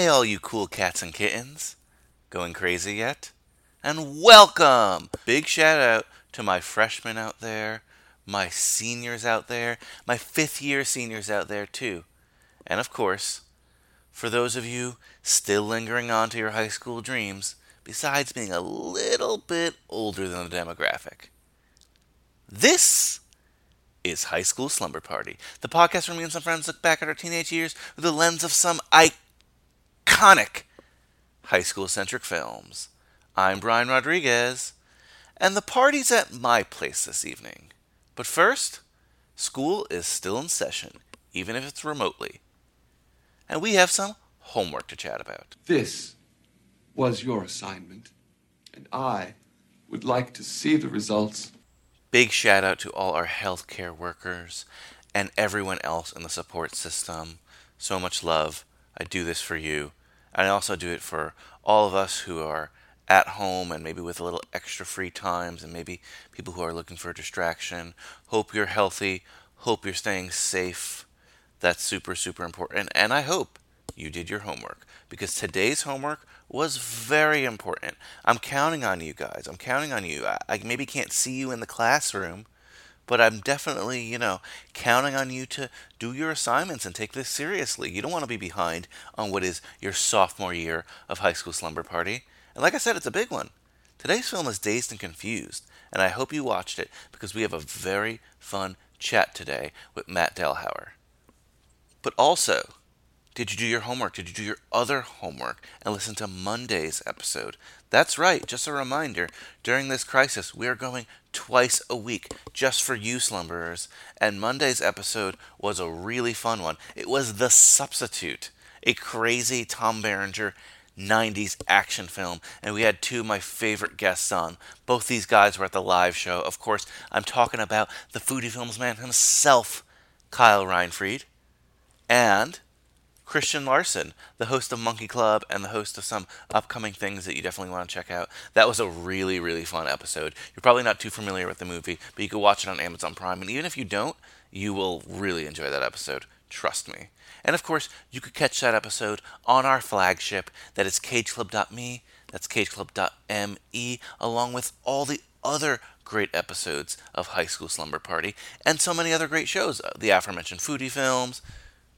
Hey, all you cool cats and kittens. Going crazy yet? And welcome! Big shout out to my freshmen out there, my seniors out there, my fifth year seniors out there, too. And of course, for those of you still lingering on to your high school dreams, besides being a little bit older than the demographic. This is High School Slumber Party, the podcast where me and some friends look back at our teenage years with the lens of some iconic high school centric films. I'm Brian Rodriguez, and the party's at my place this evening. But first, school is still in session, even if it's remotely. And we have some homework to chat about. This was your assignment, and I would like to see the results. Big shout out to all our healthcare workers and everyone else in the support system. So much love. I do this for you. And I also do it for all of us who are at home and maybe with a little extra free times and maybe people who are looking for a distraction. Hope you're healthy. Hope you're staying safe. That's super, super important. And I hope you did your homework because today's homework was very important. I'm counting on you guys. I'm counting on you. I, I maybe can't see you in the classroom, but I'm definitely, you know, counting on you to do your assignments and take this seriously. You don't want to be behind on what is your sophomore year of high school slumber party. And like I said, it's a big one. Today's film is Dazed and Confused, and I hope you watched it because we have a very fun chat today with Matt Delhauer. But also, did you do your homework? Did you do your other homework and listen to Monday's episode? That's right, just a reminder. During this crisis, we are going twice a week just for you slumberers. And Monday's episode was a really fun one. It was The Substitute, a crazy Tom Berenger 90s action film. And we had two of my favorite guests on. Both these guys were at the live show. Of course, I'm talking about the Foodie Films man himself, Kyle Reinfried, and Christian Larson, the host of Monkey Club and the host of some upcoming things that you definitely want to check out. That was a really, really fun episode. You're probably not too familiar with the movie, but you can watch it on Amazon Prime. And even if you don't, you will really enjoy that episode. Trust me. And of course, you could catch that episode on our flagship. That is cageclub.me. That's cageclub.me, along with all the other great episodes of High School Slumber Party and so many other great shows. Uh, The aforementioned Foodie Films,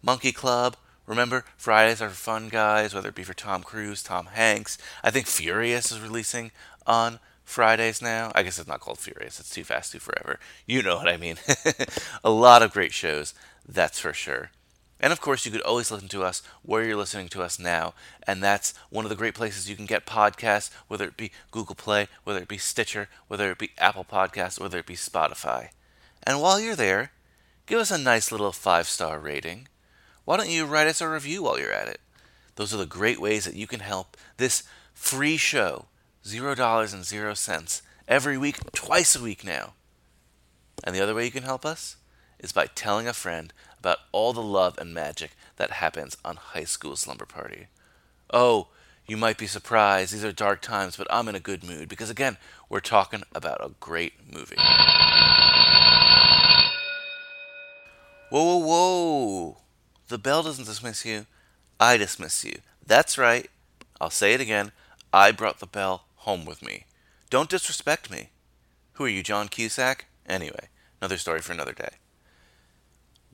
Monkey Club. Remember, Fridays are fun, guys, whether it be for Tom Cruise, Tom Hanks. I think Furious is releasing on Fridays now. I guess it's not called Furious, it's Too Fast, Too Forever. You know what I mean. a lot of great shows, that's for sure. And of course, you could always listen to us where you're listening to us now. And that's one of the great places you can get podcasts, whether it be Google Play, whether it be Stitcher, whether it be Apple Podcasts, whether it be Spotify. And while you're there, give us a nice little five star rating why don't you write us a review while you're at it? Those are the great ways that you can help this free show, zero dollars and zero cents, every week, twice a week now. And the other way you can help us is by telling a friend about all the love and magic that happens on High School Slumber Party. Oh, you might be surprised, these are dark times, but I'm in a good mood because, again, we're talking about a great movie. Whoa, whoa, whoa! The bell doesn't dismiss you, I dismiss you. That's right. I'll say it again. I brought the bell home with me. Don't disrespect me. Who are you, John Cusack? Anyway, another story for another day.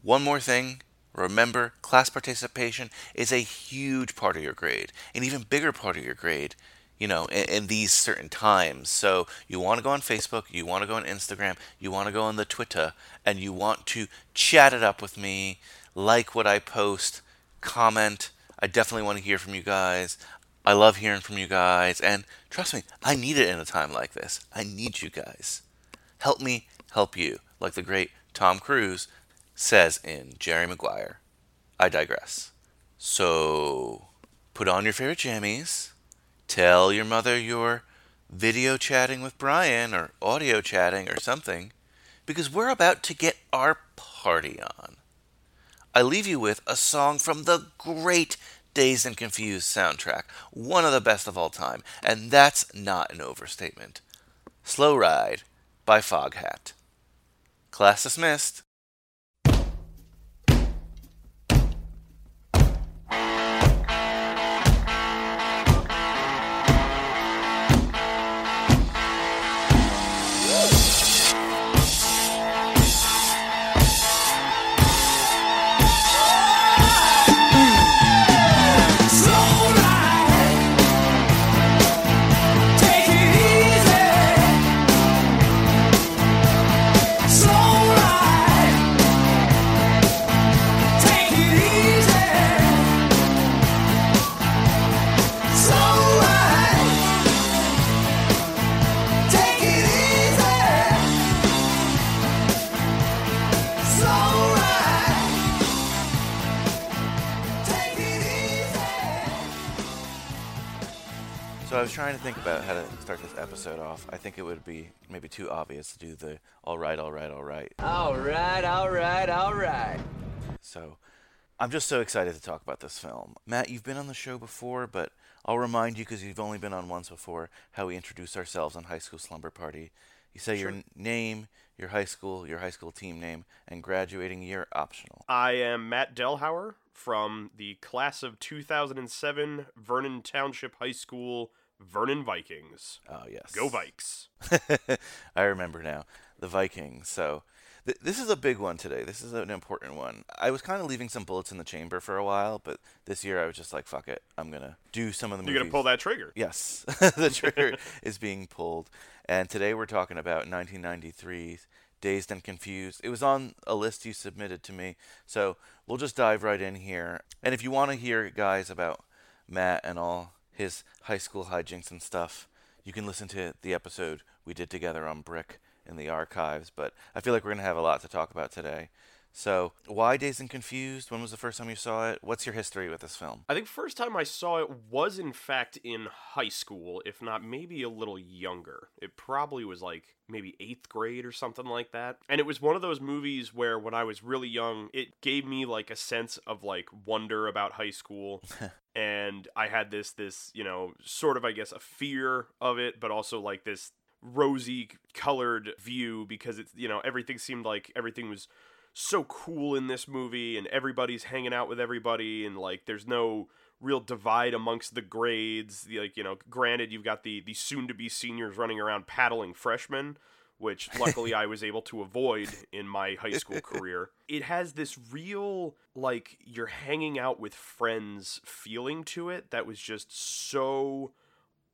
One more thing. Remember, class participation is a huge part of your grade. An even bigger part of your grade you know, in, in these certain times. So you want to go on Facebook, you want to go on Instagram, you want to go on the Twitter, and you want to chat it up with me, like what I post, comment. I definitely want to hear from you guys. I love hearing from you guys, and trust me, I need it in a time like this. I need you guys. Help me help you, like the great Tom Cruise says in Jerry Maguire. I digress. So, put on your favorite jammies. Tell your mother you're video chatting with Brian or audio chatting or something, because we're about to get our party on. I leave you with a song from the great Dazed and Confused soundtrack, one of the best of all time, and that's not an overstatement. Slow Ride by Foghat. Class dismissed. I was trying to think about how to start this episode off. I think it would be maybe too obvious to do the all right, all right, all right. All right, all right, all right. So I'm just so excited to talk about this film. Matt, you've been on the show before, but I'll remind you because you've only been on once before how we introduce ourselves on High School Slumber Party. You say your n- name, your high school, your high school team name, and graduating year optional. I am Matt Delhauer from the class of 2007 Vernon Township High School Vernon Vikings. Oh yes, Go Vikes. I remember now. The Vikings. So th- this is a big one today. This is an important one. I was kind of leaving some bullets in the chamber for a while, but this year I was just like, fuck it. I'm going to do some of the You're movies. to pull that trigger. Yes, the trigger is being pulled. And today we're talking about 1993's Dazed and Confused. It was on a list you submitted to me. So we'll just dive right in here. And if you want to hear, guys, about Matt and all his high school hijinks and stuff, you can listen to the episode we did together on Brick in the archives. But I feel like we're going to have a lot to talk about today. So, why Dazed and Confused? When was the first time you saw it? What's your history with this film? I think first time I saw it was in fact in high school, if not maybe a little younger. It probably was like maybe eighth grade or something like that. And it was one of those movies where when I was really young, it gave me like a sense of like wonder about high school. and I had this this, you know, sort of I guess a fear of it, but also like this rosy colored view because it's you know everything seemed like everything was so cool in this movie and everybody's hanging out with everybody and like there's no real divide amongst the grades like you know granted you've got the the soon to be seniors running around paddling freshmen which luckily I was able to avoid in my high school career. It has this real like you're hanging out with friends feeling to it that was just so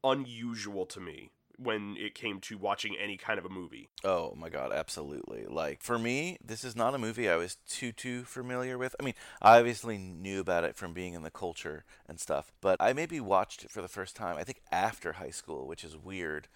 unusual to me when it came to watching any kind of a movie. Oh my god, absolutely. Like for me, this is not a movie I was too too familiar with. I mean, I obviously knew about it from being in the culture and stuff, but I maybe watched it for the first time I think after high school, which is weird.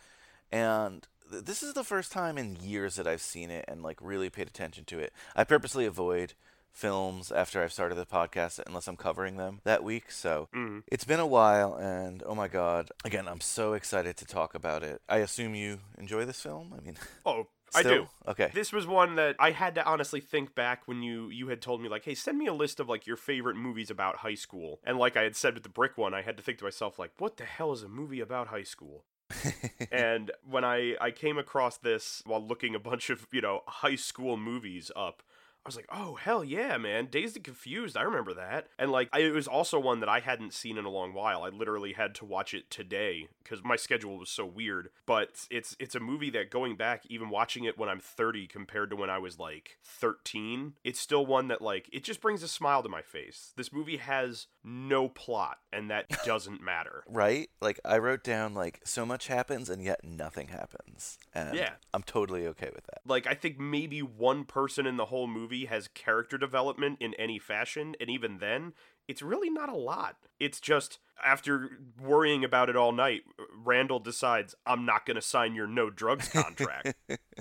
And th- this is the first time in years that I've seen it and like really paid attention to it. I purposely avoid films after I've started the podcast unless I'm covering them that week. So Mhm. it's been a while, and oh my god, again, I'm so excited to talk about it. I assume you enjoy this film. I mean, Oh, I do. Okay. This was one that I had to honestly think back when you you had told me like, "Hey, send me a list of like your favorite movies about high school." And like I had said with the brick one, I had to think to myself like, "What the hell is a movie about high school?" and when I I came across this while looking a bunch of, you know, high school movies up, I was like, oh hell yeah, man! Dazed and Confused, I remember that. And like, I, it was also one that I hadn't seen in a long while. I literally had to watch it today because my schedule was so weird. But it's it's a movie that going back, even watching it when I'm 30 compared to when I was like 13, it's still one that like it just brings a smile to my face. This movie has no plot, and that doesn't matter. Right? Like I wrote down like so much happens and yet nothing happens. And Yeah. I'm totally okay with that. Like I think maybe one person in the whole movie has character development in any fashion, and even then, it's really not a lot. It's just after worrying about it all night, Randall decides I'm not going to sign your no drugs contract.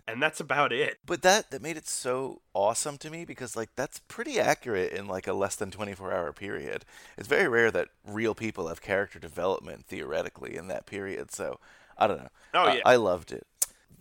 and that's about it. But that that made it so awesome to me because like that's pretty accurate in like a less than 24 hour period. It's very rare that real people have character development theoretically in that period. So I don't know. Oh, I- yeah. I loved it.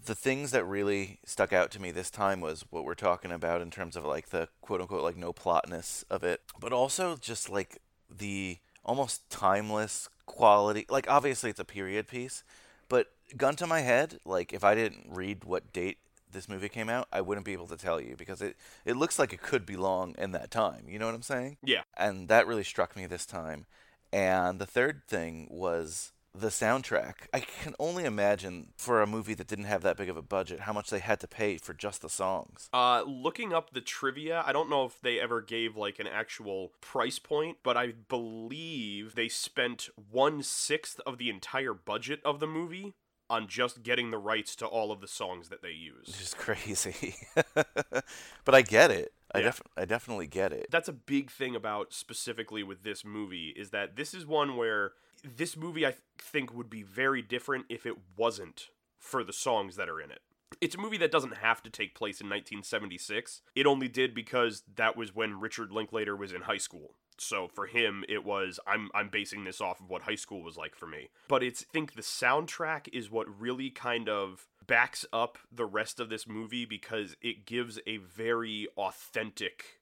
The things that really stuck out to me this time was what we're talking about in terms of like the quote unquote like no plotness of it, but also just like the almost timeless quality. Like obviously it's a period piece, but gun to my head, like if I didn't read what date this movie came out, I wouldn't be able to tell you because it it looks like it could belong in that time. You know what I'm saying? Yeah. And that really struck me this time. And the third thing was the soundtrack. I can only imagine for a movie that didn't have that big of a budget how much they had to pay for just the songs. Uh, looking up the trivia, I don't know if they ever gave like an actual price point, but I believe they spent one sixth of the entire budget of the movie on just getting the rights to all of the songs that they use. It's just crazy. but I get it. I, Yeah. def- I definitely get it. That's a big thing about specifically with this movie is that this is one where this movie I th- think would be very different if it wasn't for the songs that are in it. It's a movie that doesn't have to take place in 1976. It only did because that was when Richard Linklater was in high school. So for him it was I'm I'm basing this off of what high school was like for me. But it's I think the soundtrack is what really kind of backs up the rest of this movie because it gives a very authentic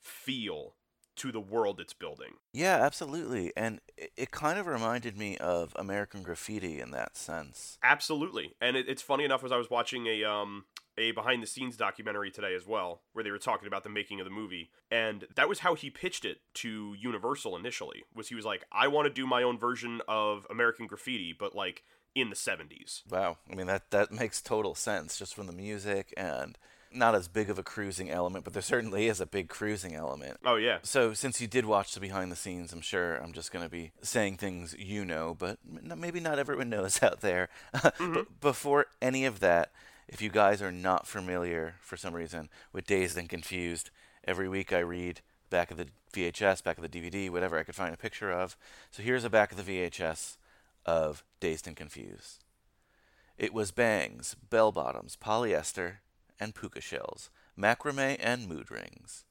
feel to the world it's building. Yeah, absolutely. And it, it kind of reminded me of American Graffiti in that sense. Absolutely, and it, it's funny enough as I was watching a um a behind the scenes documentary today as well, where they were talking about the making of the movie, and that was how he pitched it to Universal initially. Was he was like, I want to do my own version of American Graffiti, but like in the seventies. Wow. I mean, that, that makes total sense just from the music and not as big of a cruising element, but there certainly is a big cruising element. Oh yeah, So, since you did watch the behind the scenes, I'm sure I'm just going to be saying things you know, but maybe not everyone knows out there. but mm-hmm. before any of that, if you guys are not familiar for some reason with Dazed and Confused, every week I read back of the VHS, back of the DVD, whatever I could find a picture of. So, here's a back of the VHS of Dazed and Confused. It was bangs, bell bottoms, polyester, and puka shells, macrame and mood rings.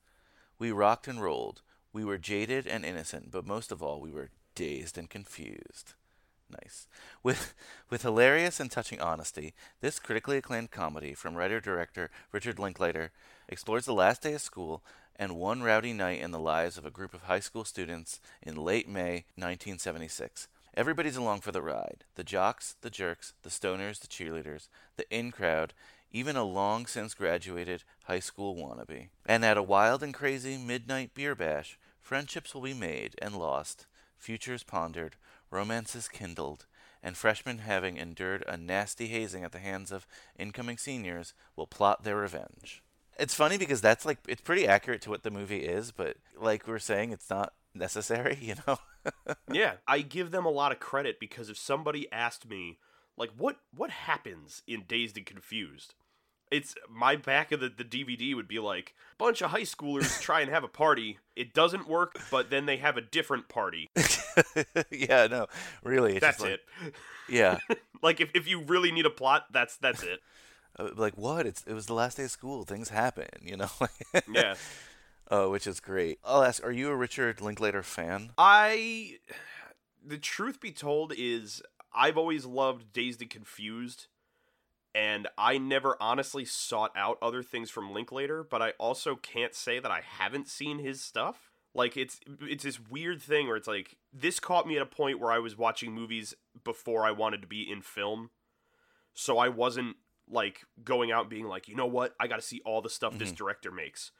We rocked and rolled. We were jaded and innocent, but most of all, we were dazed and confused. Nice. With with hilarious and touching honesty, this critically acclaimed comedy from writer-director Richard Linklater explores the last day of school and one rowdy night in the lives of a group of high school students in late May 1976. Everybody's along for the ride. The jocks, the jerks, the stoners, the cheerleaders, the in crowd, even a long since graduated high school wannabe. And at a wild and crazy midnight beer bash, friendships will be made and lost, futures pondered, romances kindled, and freshmen having endured a nasty hazing at the hands of incoming seniors will plot their revenge. It's funny because that's like it's pretty accurate to what the movie is, but like we're saying, it's not necessary, you know. yeah. I give them a lot of credit because if somebody asked me, like, what what happens in Dazed and Confused, it's my back of the, the DVD would be like bunch of high schoolers try and have a party. It doesn't work, but then they have a different party. yeah, no, really, it's That's just like, it. Yeah, like if, if you really need a plot, that's that's it. Uh, like what? It's it was the last day of school. Things happen, you know. Yeah. Oh, which is great. I'll ask: Are you a Richard Linklater fan? I the truth be told is I've always loved Dazed and Confused and I never honestly sought out other things from Linklater, but I also can't say that I haven't seen his stuff. Like it's it's this weird thing where it's like this caught me at a point where I was watching movies before I wanted to be in film. So I wasn't like going out and being like, "You know what? I got to see all the stuff this mm-hmm. director makes."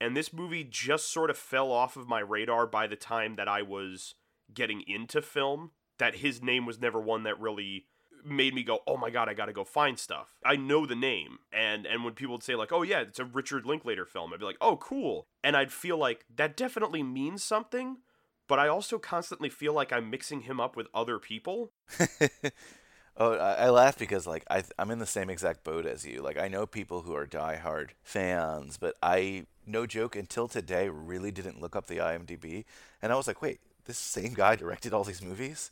And this movie just sort of fell off of my radar by the time that I was getting into film. That his name was never one that really made me go, "Oh my god, I got to go find stuff." I know the name, and and when people would say like, "Oh yeah, it's a Richard Linklater film," I'd be like, "Oh cool," and I'd feel like that definitely means something, but I also constantly feel like I'm mixing him up with other people. oh, I, laugh because like I I'm in the same exact boat as you. Like I know people who are diehard fans, but I no joke until today really didn't look up the IMDb, and I was like, wait, this same guy directed all these movies.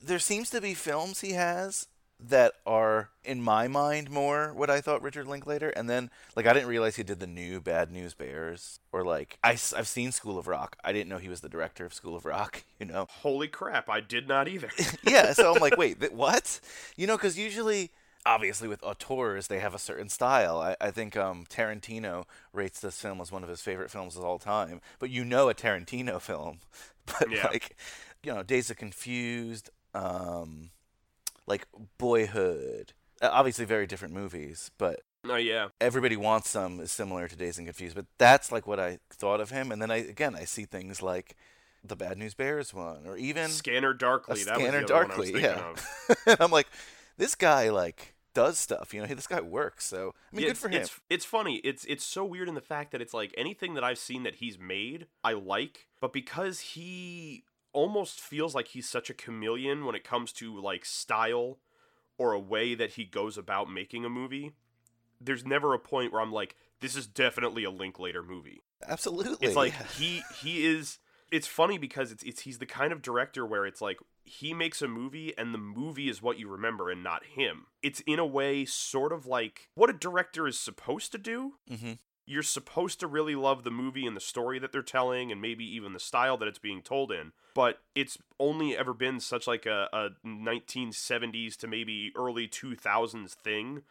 There seems to be films he has that are in my mind more what I thought Richard Linklater and then like I didn't realize he did the new Bad News Bears or like I, I've seen School of Rock. I didn't know he was the director of School of Rock you know? Holy crap, I did not either. yeah so I'm like wait th- what? You know because usually obviously with auteurs they have a certain style. I, I think um, Tarantino rates this film as one of his favorite films of all time but you know a Tarantino film. But Yeah. like you know Dazed and Confused um like Boyhood. Uh, Obviously, very different movies, but oh yeah. Everybody Wants Some is similar to Dazed and Confused. But that's like what I thought of him. And then I again I see things like the Bad News Bears one, or even Scanner Darkly. that was Scanner the other one I was Darkly. Yeah, and I'm like, this guy like does stuff. You know, hey, this guy works. So I mean, Yeah, good for him. It's it's funny. It's it's so weird in the fact that it's like anything that I've seen that he's made, I like, but because he almost feels like he's such a chameleon when it comes to like style or a way that he goes about making a movie, there's never a point where I'm like, this is definitely a Linklater movie. Absolutely. It's like yeah. he he is. It's funny because it's it's he's the kind of director where it's like he makes a movie and the movie is what you remember and not him. It's in a way sort of like what a director is supposed to do. Mhm. You're supposed to really love the movie and the story that they're telling and maybe even the style that it's being told in. But it's only ever been such like a, a 1970s to maybe early 2000s thing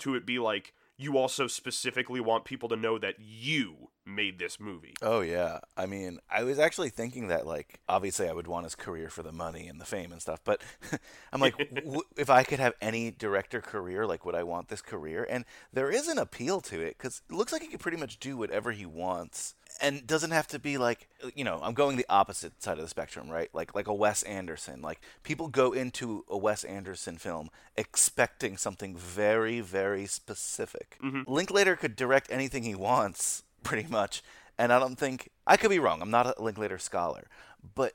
to it be like you also specifically want people to know that you made this movie. Oh yeah. I mean, I was actually thinking that like obviously I would want his career for the money and the fame and stuff, but I'm like w- if I could have any director career, like would I want this career? And there is an appeal to it cuz it looks like he could pretty much do whatever he wants and doesn't have to be like you know, I'm going the opposite side of the spectrum, right? Like like a Wes Anderson. Like people go into a Wes Anderson film expecting something very very specific. Mm-hmm. Linklater could direct anything he wants pretty much. And I don't think I could be wrong. I'm not a Linklater scholar, but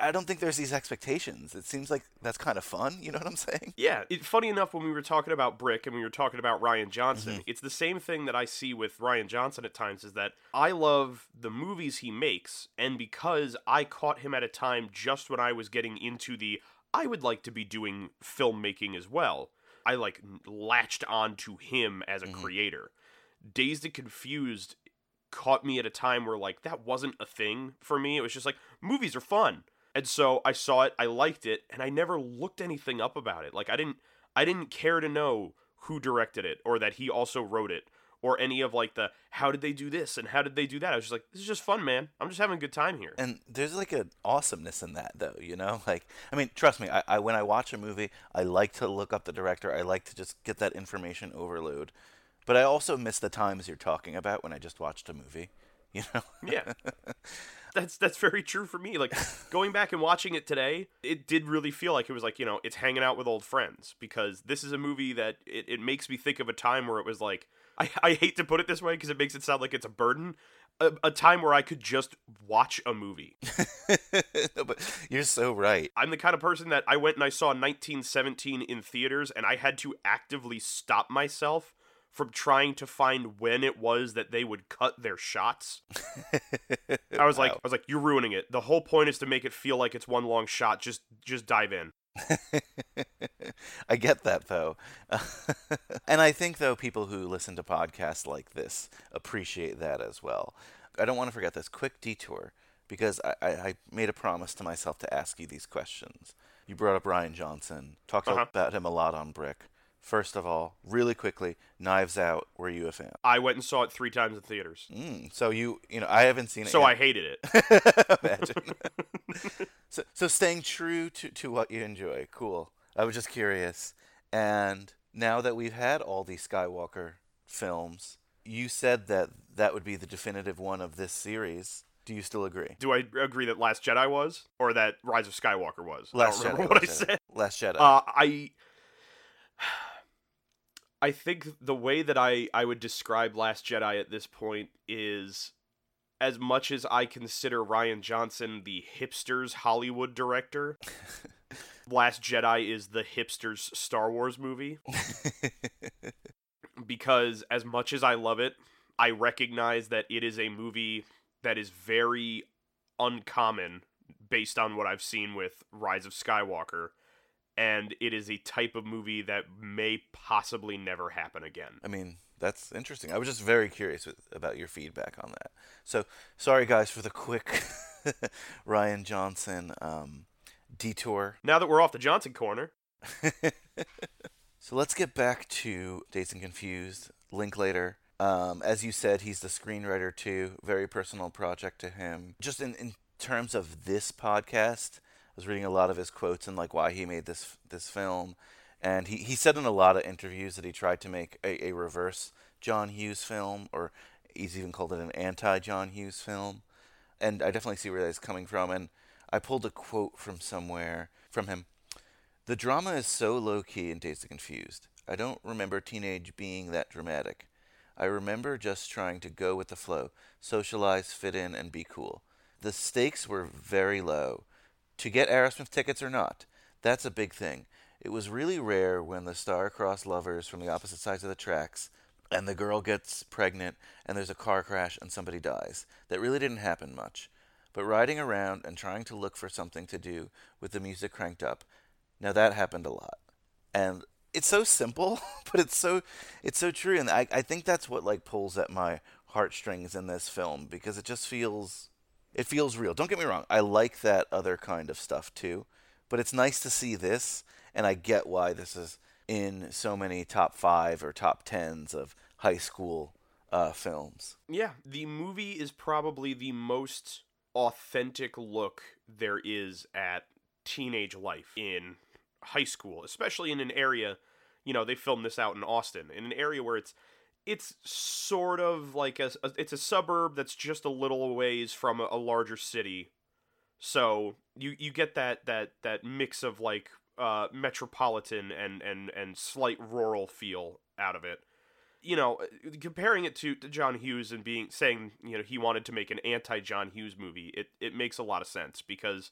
I don't think there's these expectations. It seems like that's kind of fun. You know what I'm saying? Yeah, it, funny enough, when we were talking about Brick and we were talking about Rian Johnson, mm-hmm. it's the same thing that I see with Rian Johnson at times is that I love the movies he makes, and because I caught him at a time just when I was getting into the I would like to be doing filmmaking as well, I like latched on to him as a mm-hmm. creator. Dazed and Confused caught me at a time where like that wasn't a thing for me. It was just like movies are fun. And so I saw it, I liked it, and I never looked anything up about it. Like I didn't I didn't care to know who directed it or that he also wrote it or any of like the how did they do this and how did they do that. I was just like this is just fun, man. I'm just having a good time here. And there's like an awesomeness in that, though. You know, like I mean, trust me. I, I when I watch a movie, I like to look up the director. I like to just get that information overload. But I also miss the times you're talking about when I just watched a movie. You know? Yeah. That's that's very true for me. Like going back and watching it today, it did really feel like it was like, you know, it's hanging out with old friends because this is a movie that it, it makes me think of a time where it was like I, I hate to put it this way because it makes it sound like it's a burden. A, a time where I could just watch a movie. No, but you're so right. I'm the kind of person that I went and I saw 1917 in theaters and I had to actively stop myself from trying to find when it was that they would cut their shots. I was like I was like you're ruining it. The whole point is to make it feel like it's one long shot. Just just dive in. I get that though. and I think though people who listen to podcasts like this appreciate that as well. I don't want to forget this quick detour because I, I, I made a promise to myself to ask you these questions. You brought up Rian Johnson, talked Uh-huh. about him a lot on Brick. First of all, really quickly, Knives Out, were you a fan? I went and saw it 3 times in theaters. Mm, so you, you know, I haven't seen it So yet. I hated it. Imagine. so, so staying true to, to what you enjoy. Cool. I was just curious. And now that we've had all these Skywalker films, you said that that would be the definitive one of this series. Do you still agree? Do I agree that Last Jedi was or that Rise of Skywalker was? Last I don't Jedi. remember what I Jedi. said. Last Jedi. Uh, I I think the way that I I would describe Last Jedi at this point is as much as I consider Rian Johnson the hipsters Hollywood director, Last Jedi is the hipsters Star Wars movie. because as much as I love it, I recognize that it is a movie that is very uncommon based on what I've seen with Rise of Skywalker. And it is a type of movie that may possibly never happen again. I mean, that's interesting. I was just very curious with, about your feedback on that. So, sorry guys for the quick Rian Johnson um, detour. Now that we're off the Johnson corner, So let's get back to Dazed and Confused. Linklater. Um, as you said, he's the screenwriter too. Very personal project to him. Just in, in terms of this podcast, was reading a lot of his quotes and like why he made this this film. And he, he said in a lot of interviews that he tried to make a, a reverse John Hughes film, or he's even called it an anti John Hughes film. And I definitely see where that's coming from. And I pulled a quote from somewhere from him. The drama is so low key and Dazed and Confused. I don't remember teenage being that dramatic. I remember just trying to go with the flow, socialize, fit in, and be cool. The stakes were very low. To get Aerosmith tickets or not, that's a big thing. It was really rare when the star-crossed lovers from the opposite sides of the tracks and the girl gets pregnant and there's a car crash and somebody dies. That really didn't happen much. But riding around and trying to look for something to do with the music cranked up, now that happened a lot. And it's so simple, but it's so it's so true. And I, I think that's what like pulls at my heartstrings in this film because it just feels it feels real. Don't get me wrong, I like that other kind of stuff too. But it's nice to see this and I get why this is in so many top five or top tens of high school uh, films. Yeah, the movie is probably the most authentic look there is at teenage life in high school, especially in an area, you know, they filmed this out in Austin, in an area where it's it's sort of like a, a- it's a suburb that's just a little ways from a, a larger city. So you you get that that that mix of like uh, metropolitan and and and slight rural feel out of it. You know, comparing it to, to John Hughes and being saying you know he wanted to make an anti John Hughes movie, it it makes a lot of sense because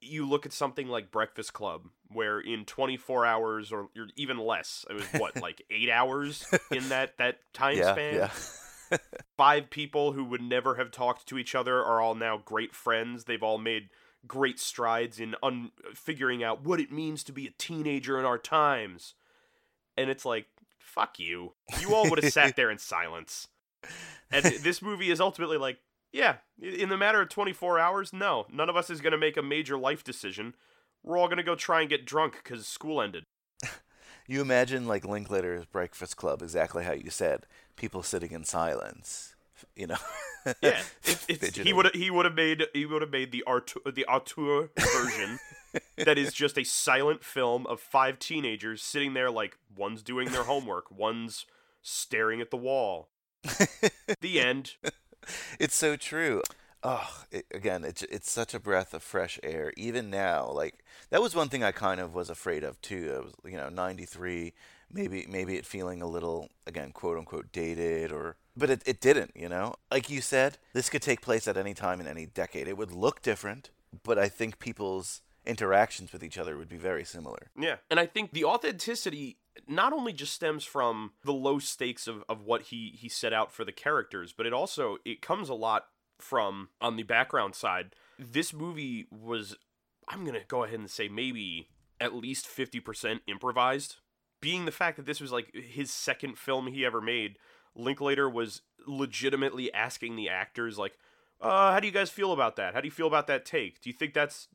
you look at something like Breakfast Club, where in 24 hours or even less, it was what like eight hours in that that time yeah, span. yeah. Five people who would never have talked to each other are all now great friends. They've all made great strides in un- figuring out what it means to be a teenager in our times. And it's like, fuck you. You all would have sat there in silence. And this movie is ultimately like, yeah, in the matter of 24 hours, no, none of us is going to make a major life decision. We're all going to go try and get drunk because school ended. You imagine like Linklater's Breakfast Club, exactly how you said. People sitting in silence, you know. Yeah, it, he would he would have made he would have made the art the auteur version that is just a silent film of five teenagers sitting there like one's doing their homework, one's staring at the wall. the end. It's so true. Oh, it, again, it's it's such a breath of fresh air. Even now, like that was one thing I kind of was afraid of too. I was, you know, '93, maybe maybe it feeling a little again, quote unquote, dated, or but it it didn't. You know, like you said, this could take place at any time in any decade. It would look different, but I think people's interactions with each other would be very similar. Yeah. And I think the authenticity not only just stems from the low stakes of, of what he, he set out for the characters, but it also it comes a lot from on the background side. This movie was I'm gonna go ahead and say maybe at least fifty percent improvised. Being the fact that this was like his second film he ever made, Linklater was legitimately asking the actors like, uh, how do you guys feel about that? How do you feel about that take? Do you think that's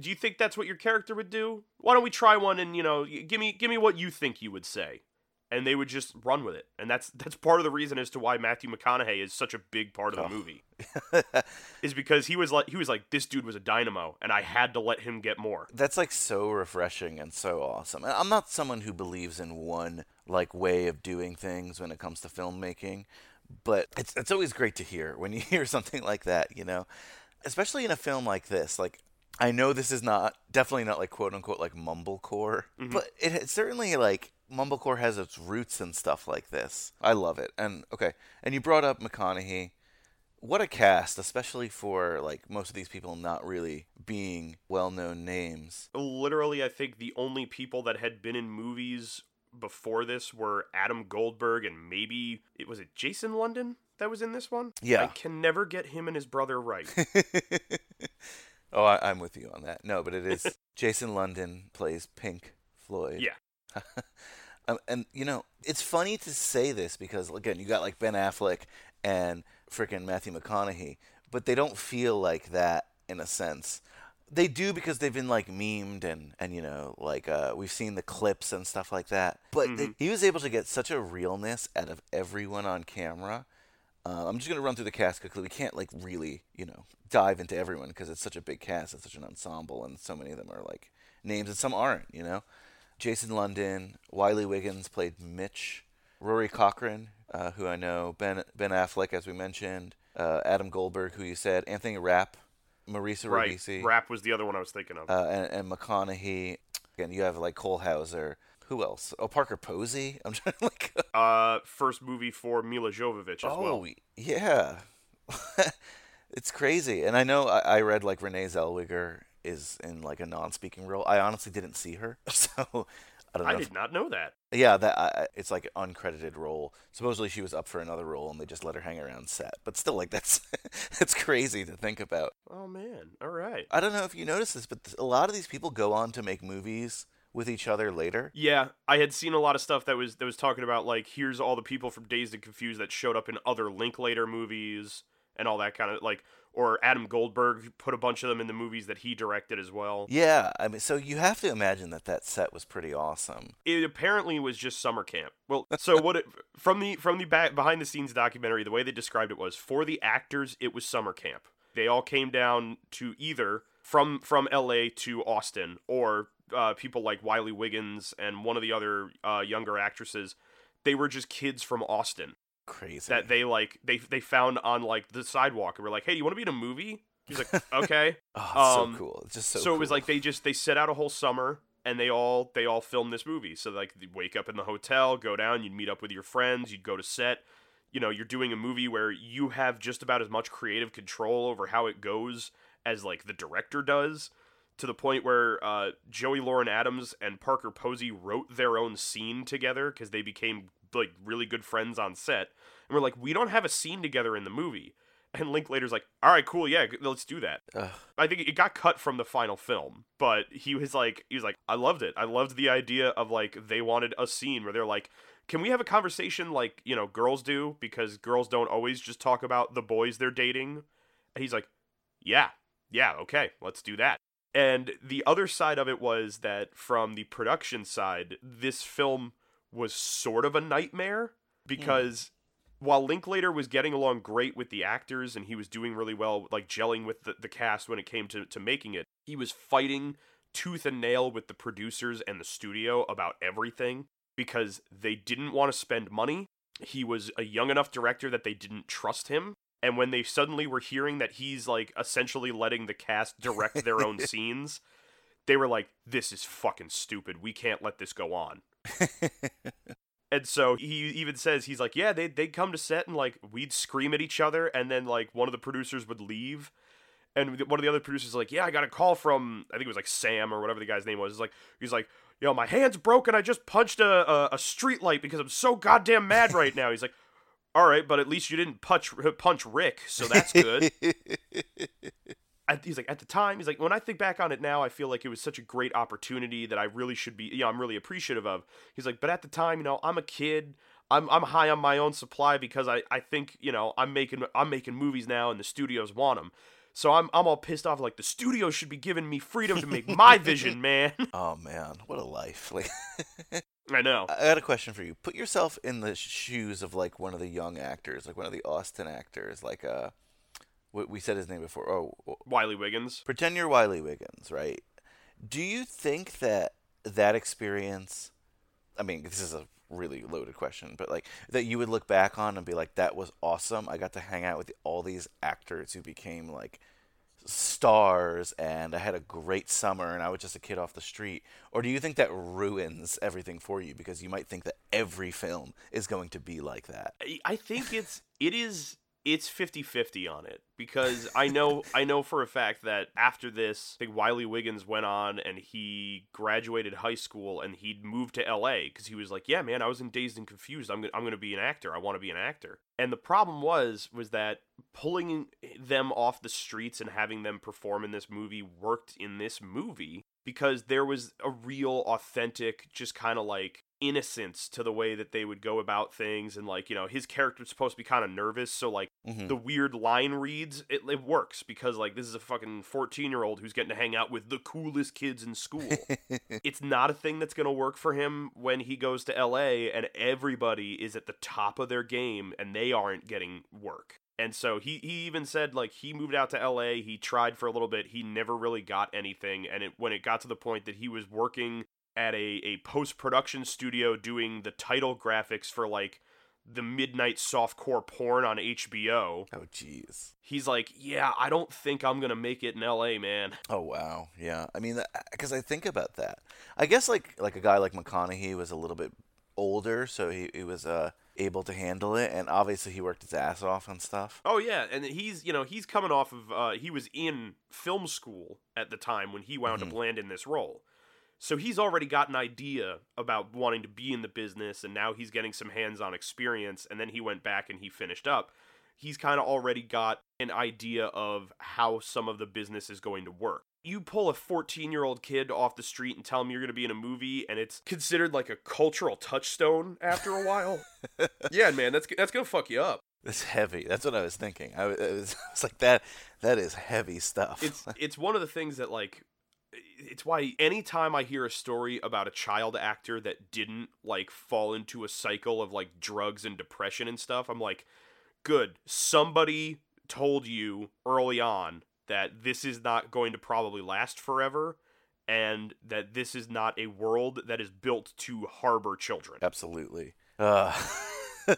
do you think that's what your character would do? Why don't we try one and you know, give me give me what you think you would say. And they would just run with it. And that's that's part of the reason as to why Matthew McConaughey is such a big part of the Oh. movie. is because he was like he was like this dude was a dynamo and I had to let him get more. That's like so refreshing and so awesome. And I'm not someone who believes in one like way of doing things when it comes to filmmaking, but it's it's always great to hear when you hear something like that, you know. Especially in a film like this. Like I know this is not definitely not like quote unquote like mumblecore, mm-hmm. but it, it certainly like mumblecore has its roots and stuff like this. I love it. And okay, and you brought up McConaughey. What a cast, especially for like most of these people not really being well-known names. Literally, I think the only people that had been in movies before this were Adam Goldberg and maybe it was it Jason London that was in this one. Yeah. I can never get him and his brother right. oh, I, I'm with you on that. No, but it is Jason London plays Pink Floyd. yeah, Um, and you know, it's funny to say this because again, you got like Ben Affleck and freaking Matthew McConaughey, but they don't feel like that in a sense. They do because they've been like memed and and you know like uh, we've seen the clips and stuff like that. But they, he was able to get such a realness out of everyone on camera. Uh, I'm just gonna run through the cast quickly. We can't like really you know dive into everyone because it's such a big cast, it's such an ensemble, and so many of them are like names and some aren't. You know. Jason London, Wiley Wiggins played Mitch, Rory Cochrane, uh, who I know, Ben Ben Affleck, as we mentioned, uh, Adam Goldberg, who you said, Anthony Rapp, Marissa right. Ribisi, Rapp was the other one I was thinking of. uh, and, and McConaughey. Again, you have like Cole Hauser. Who else? Oh, Parker Posey. I'm trying to like. Uh, first movie for Milla Jovovich as oh, well. yeah. it's crazy, and I know I, I read like Renee Zellweger is in like a non-speaking role. I honestly didn't see her, so I don't know. I if- did not know that. Yeah, that it's like an uncredited role. Supposedly she was up for another role, and they just let her hang around set. But still, like that's it's crazy to think about. Oh man, all right. I don't know if you noticed this, but th- a lot of these people go on to make movies with each other later. Yeah, I had seen a lot of stuff that was that was talking about like here's all the people from Dazed and Confused that showed up in other Linklater movies and all that kind of like or Adam Goldberg put a bunch of them in the movies that he directed as well. Yeah, I mean, so you have to imagine that that set was pretty awesome. It apparently was just summer camp. Well, so what it from the from the back behind the scenes documentary, the way they described it was for the actors it was summer camp. They all came down to either from from LA to Austin or uh, people like Wiley Wiggins and one of the other uh, younger actresses. They were just kids from Austin Crazy. that they like they they found on like the sidewalk and were like, "Hey, do you want to be in a movie?" He's like, "Okay." oh, um, so cool. It's just so. so it was like they just they set out a whole summer and they all they all filmed this movie. So like they wake up in the hotel, go down, you'd meet up with your friends, you'd go to set. You know, you're doing a movie where you have just about as much creative control over how it goes as like the director does. To the point where uh, Joey Lauren Adams and Parker Posey wrote their own scene together because they became like really good friends on set. And we're like, we don't have a scene together in the movie. And Linklater's like, all right, cool, yeah, let's do that. Ugh. I think it got cut from the final film, but he was like, he was like, I loved it. I loved the idea of like they wanted a scene where they're like, can we have a conversation like you know girls do because girls don't always just talk about the boys they're dating. And he's like, yeah, yeah, okay, let's do that. And the other side of it was that from the production side, this film was sort of a nightmare because while Linklater was getting along great with the actors and he was doing really well, like gelling with the, the cast when it came to, to making it, he was fighting tooth and nail with the producers and the studio about everything because they didn't want to spend money. He was a young enough director that they didn't trust him. And when they suddenly were hearing that he's like essentially letting the cast direct their own scenes, they were like, this is fucking stupid. We can't let this go on. And so he even says he's like, yeah, they they'd come to set and like we'd scream at each other, and then like one of the producers would leave, and one of the other producers is like, yeah, I got a call from I think it was like Sam or whatever the guy's name was. He's like, he's like, yo, my hand's broken. I just punched a a, a street light because I'm so goddamn mad right now. He's like, all right, but at least you didn't punch punch Rick, so that's good. at, he's like at the time he's like when i think back on it now i feel like it was such a great opportunity that i really should be you know i'm really appreciative of. He's like but at the time you know i'm a kid. I'm, I'm high on my own supply because I, I think you know i'm making i'm making movies now and the studios want them so i'm, I'm all pissed off like the studio should be giving me freedom to make my vision man oh man, what a life! Like, i know I got a question for you. Put yourself in the shoes of like one of the young actors, like one of the Austin actors, like uh, we said his name before. Oh, wiley wiggins pretend you're Wiley Wiggins, right? Do you think that that experience? I mean, this is a really loaded question, but like that you would look back on and be like, "That was awesome. I got to hang out with all these actors who became like stars, and I had a great summer, and I was just a kid off the street." Or do you think that ruins everything for you because you might think that every film is going to be like that? I- think it's it is it's 50-50 on it because I know I know for a fact that after this, I think Wiley Wiggins went on and he graduated high school and he'd moved to LA because he was like, "Yeah, man, I was in Dazed and Confused. I'm gonna, I'm going to be an actor. I want to be an actor." And the problem was was that pulling them off the streets and having them perform in this movie worked in this movie because there was a real authentic just kind of like innocence to the way that they would go about things and like you know his character's supposed to be kind of nervous so like Mhm. the weird line reads it, it works because like this is a fucking 14 year old who's getting to hang out with the coolest kids in school it's not a thing that's going to work for him when he goes to LA and everybody is at the top of their game and they aren't getting work. And so he, he even said like he moved out to LA, he tried for a little bit, he never really got anything and it when it got to the point that he was working at a, a post-production studio doing the title graphics for like the midnight softcore porn on HBO, oh, jeez. he's like, "Yeah, I don't think I'm going to make it in LA, man." Oh wow, yeah. I mean, because I think about that. I guess like like a guy like McConaughey was a little bit older, so he, he was uh able to handle it, and obviously he worked his ass off on stuff. Oh yeah, and he's you know he's coming off of uh, he was in film school at the time when he wound up landing this role, so he's already got an idea about wanting to be in the business, and now he's getting some hands-on experience, and then he went back and he finished up. He's kind of already got an idea of how some of the business is going to work. You pull a 14 year old kid off the street and tell him you're going to be in a movie, and it's considered like a cultural touchstone after a while. yeah, man, that's that's gonna fuck you up. It's heavy. That's what I was thinking. I was, I was like that. That is heavy stuff. it's it's one of the things that like it's why anytime I hear a story about a child actor that didn't like fall into a cycle of like drugs and depression and stuff, I'm like, good. Somebody told you early on that this is not going to probably last forever and that this is not a world that is built to harbor children. Absolutely. Uh,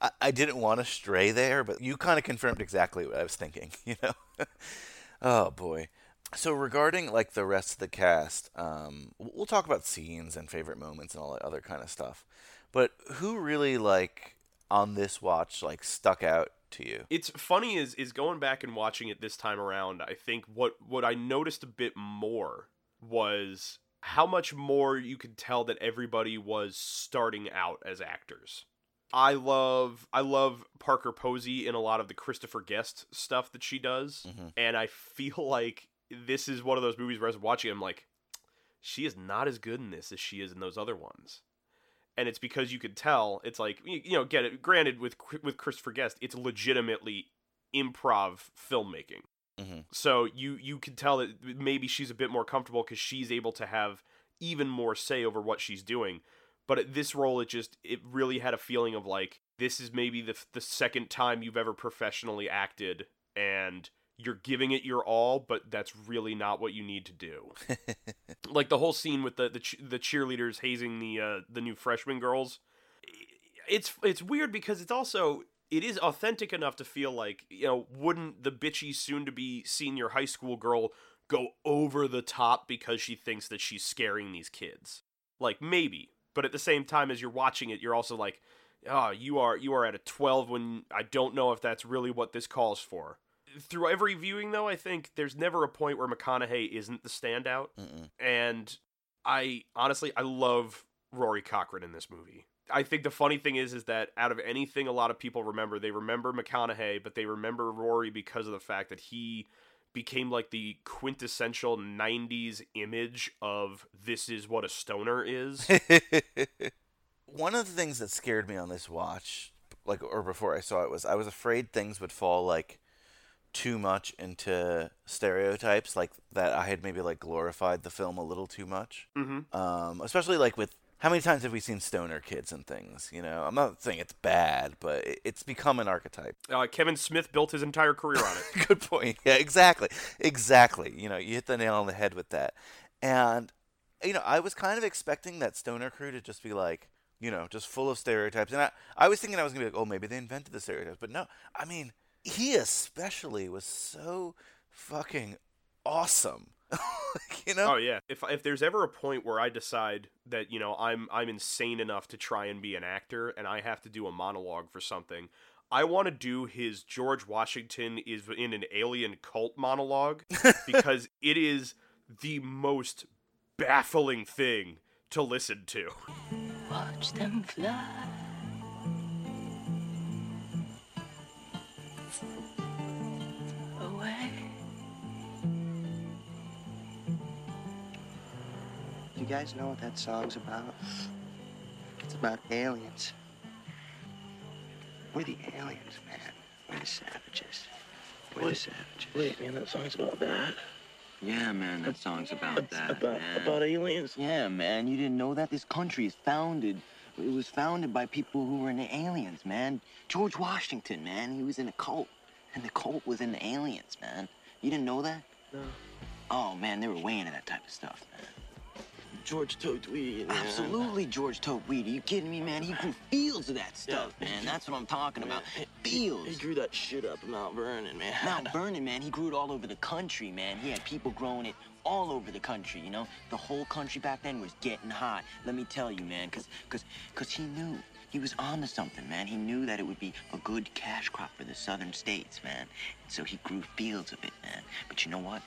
I, I didn't want to stray there, but you kind of confirmed exactly what I was thinking. You know. oh boy. So regarding like the rest of the cast, um, we'll talk about scenes and favorite moments and all that other kind of stuff. But who really like on this watch like stuck out to you? it's funny is is going back and watching it this time around i think what what i noticed a bit more was how much more you could tell that everybody was starting out as actors i love i love parker posey in a lot of the christopher guest stuff that she does Mhm. and i feel like this is one of those movies where i was watching it, i'm like she is not as good in this as she is in those other ones. And it's because you could tell it's like you know get it granted with with Christopher Guest it's legitimately improv filmmaking. Mhm. so you you can tell that maybe she's a bit more comfortable because she's able to have even more say over what she's doing. But at this role it just it really had a feeling of like this is maybe the the second time you've ever professionally acted and you're giving it your all but that's really not what you need to do like the whole scene with the the, ch- the cheerleaders hazing the uh, the new freshman girls. It's it's weird because it's also it is authentic enough to feel like you know wouldn't the bitchy soon to be senior high school girl go over the top because she thinks that she's scaring these kids? Like maybe, but at the same time as you're watching it, you're also like, oh, you are you are at a twelve when I don't know if that's really what this calls for. Through every viewing, though, I think there's never a point where McConaughey isn't the standout Mm-mm. and I honestly I love Rory Cochrane in this movie. I think the funny thing is is that out of anything a lot of people remember, they remember McConaughey, but they remember Rory because of the fact that he became like the quintessential 90s image of this is what a stoner is. One of the things that scared me on this watch, like or before I saw it, was I was afraid things would fall like too much into stereotypes, like that I had maybe like glorified the film a little too much. Mhm. Um, especially like with how many times have we seen stoner kids and things? You know, I'm not saying it's bad, but it, it's become an archetype. uh, Kevin Smith built his entire career on it. Good point. Yeah, exactly. Exactly. You know, you hit the nail on the head with that. And, you know, I was kind of expecting that stoner crew to just be like, you know, just full of stereotypes. And I, I was thinking I was going to be like, oh, maybe they invented the stereotypes. But no, I mean, he especially was so fucking awesome. you know? Oh yeah. If if there's ever a point where I decide that you know I'm I'm insane enough to try and be an actor and I have to do a monologue for something, I want to do his George Washington is in an alien cult monologue because it is the most baffling thing to listen to. Watch them fly. You guys know what that song's about? It's about aliens. We're the aliens, man. We're the savages. We're the savages. Wait, man, that song's about that. Yeah, man, that song's about that. about man. about aliens. Yeah, man, you didn't know that? This country is founded. It was founded by people who were into aliens, man. George Washington, man, he was in a cult. And the cult was into aliens, man. You didn't know that? No. Oh, man, they were way into that type of stuff, man. George man. Absolutely, George Topeweed. Are you kidding me, man? He grew fields of that stuff, Yeah. man. That's what I'm talking about. Man, he- He grew that shit up in Mount Vernon, man. Mount Vernon, man, he grew it all over the country, man. He had people growing it all over the country, you know? The whole country back then was getting hot. Let me tell you, man, cause, cause, cause he knew. He was on to something, man. He knew that it would be a good cash crop for the southern states, man. So he grew fields of it, man. But you know what?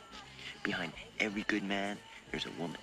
Behind every good man, there's a woman.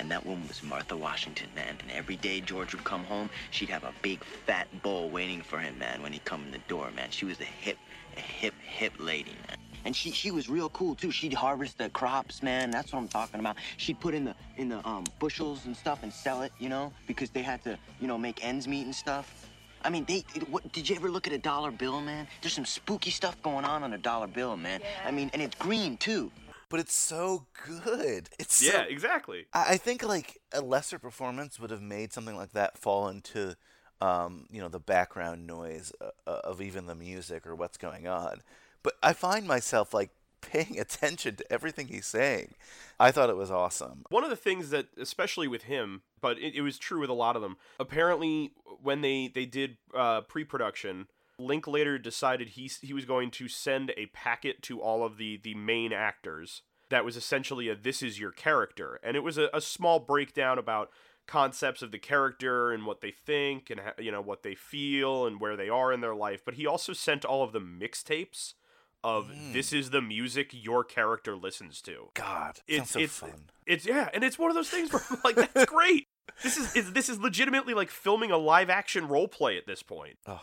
And that woman was Martha Washington, man. And every day George would come home, she'd have a big fat bowl waiting for him, man, when he come in the door, man. She was a hip, a hip, hip lady, man. And she she was real cool too. She'd harvest the crops, man. That's what I'm talking about. She'd put in the in the um bushels and stuff and sell it, you know, because they had to, you know, make ends meet and stuff. I mean, they. it- What did you ever look at a dollar bill, man? There's some spooky stuff going on on a dollar bill, man. I mean, and it's green too. But it's so good. It's so Yeah, exactly. I I think like a lesser performance would have made something like that fall into, um, you know, the background noise uh, uh, of even the music or what's going on. But I find myself like paying attention to everything he's saying. I thought it was awesome. One of the things that, especially with him, but it, it was true with a lot of them. Apparently, when they they did uh, pre-production, Linklater decided he he was going to send a packet to all of the the main actors that was essentially a "this is your character," and it was a, a small breakdown about concepts of the character and what they think and you know what they feel and where they are in their life. But he also sent all of the mixtapes of hmm. "this is the music your character listens to." God, it's so it's fun. it's yeah, and it's one of those things where I'm like that's great. This is, is this is legitimately like filming a live action role play at this point. Oh.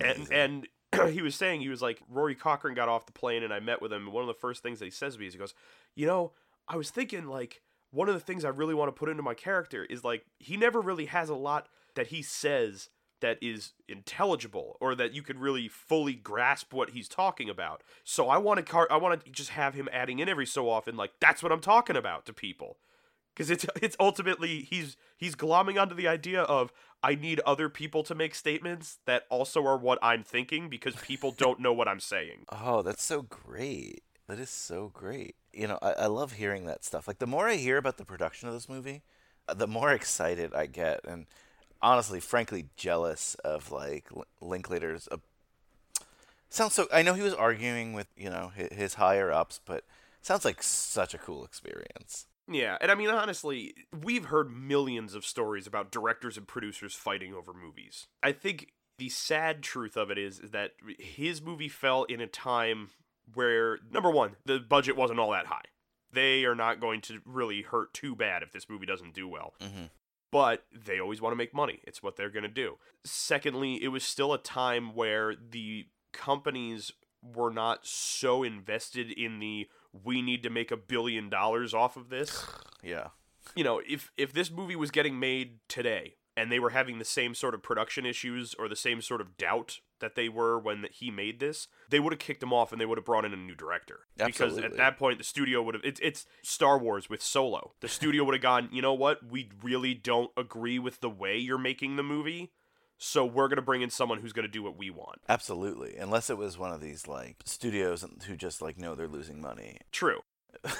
And and he was saying he was like Rory Cochrane got off the plane and I met with him. And one of the first things that he says to me is he goes, you know, I was thinking like one of the things I really want to put into my character is like he never really has a lot that he says that is intelligible or that you could really fully grasp what he's talking about. So I want to car- I want to just have him adding in every so often like that's what I'm talking about to people. Cuz it's it's ultimately he's he's glomming onto the idea of I need other people to make statements that also are what I'm thinking because people don't know what I'm saying. Oh, that's so great. That is so great. You know, I, I love hearing that stuff. Like, the more I hear about the production of this movie, uh, the more excited I get. And honestly, frankly, jealous of, like, Linklater's. Uh, sounds so. I know he was arguing with, you know, his, his higher ups, but sounds like such a cool experience. Yeah, and I mean honestly, we've heard millions of stories about directors and producers fighting over movies. I think the sad truth of it is, is that his movie fell in a time where number 1, the budget wasn't all that high. They are not going to really hurt too bad if this movie doesn't do well. Mhm. But they always want to make money. It's what they're going to do. Secondly, it was still a time where the companies were not so invested in the we need to make a billion dollars off of this Yeah. you know, if if this movie was getting made today and they were having the same sort of production issues or the same sort of doubt that they were when he made this, they would have kicked him off and they would have brought in a new director. Absolutely. Because at that point, the studio would have. It's, it's Star Wars with Solo. The studio would have gone, you know what? We really don't agree with the way you're making the movie. So we're going to bring in someone who's going to do what we want. Absolutely. Unless it was one of these, like, studios who just, like, know they're losing money. True.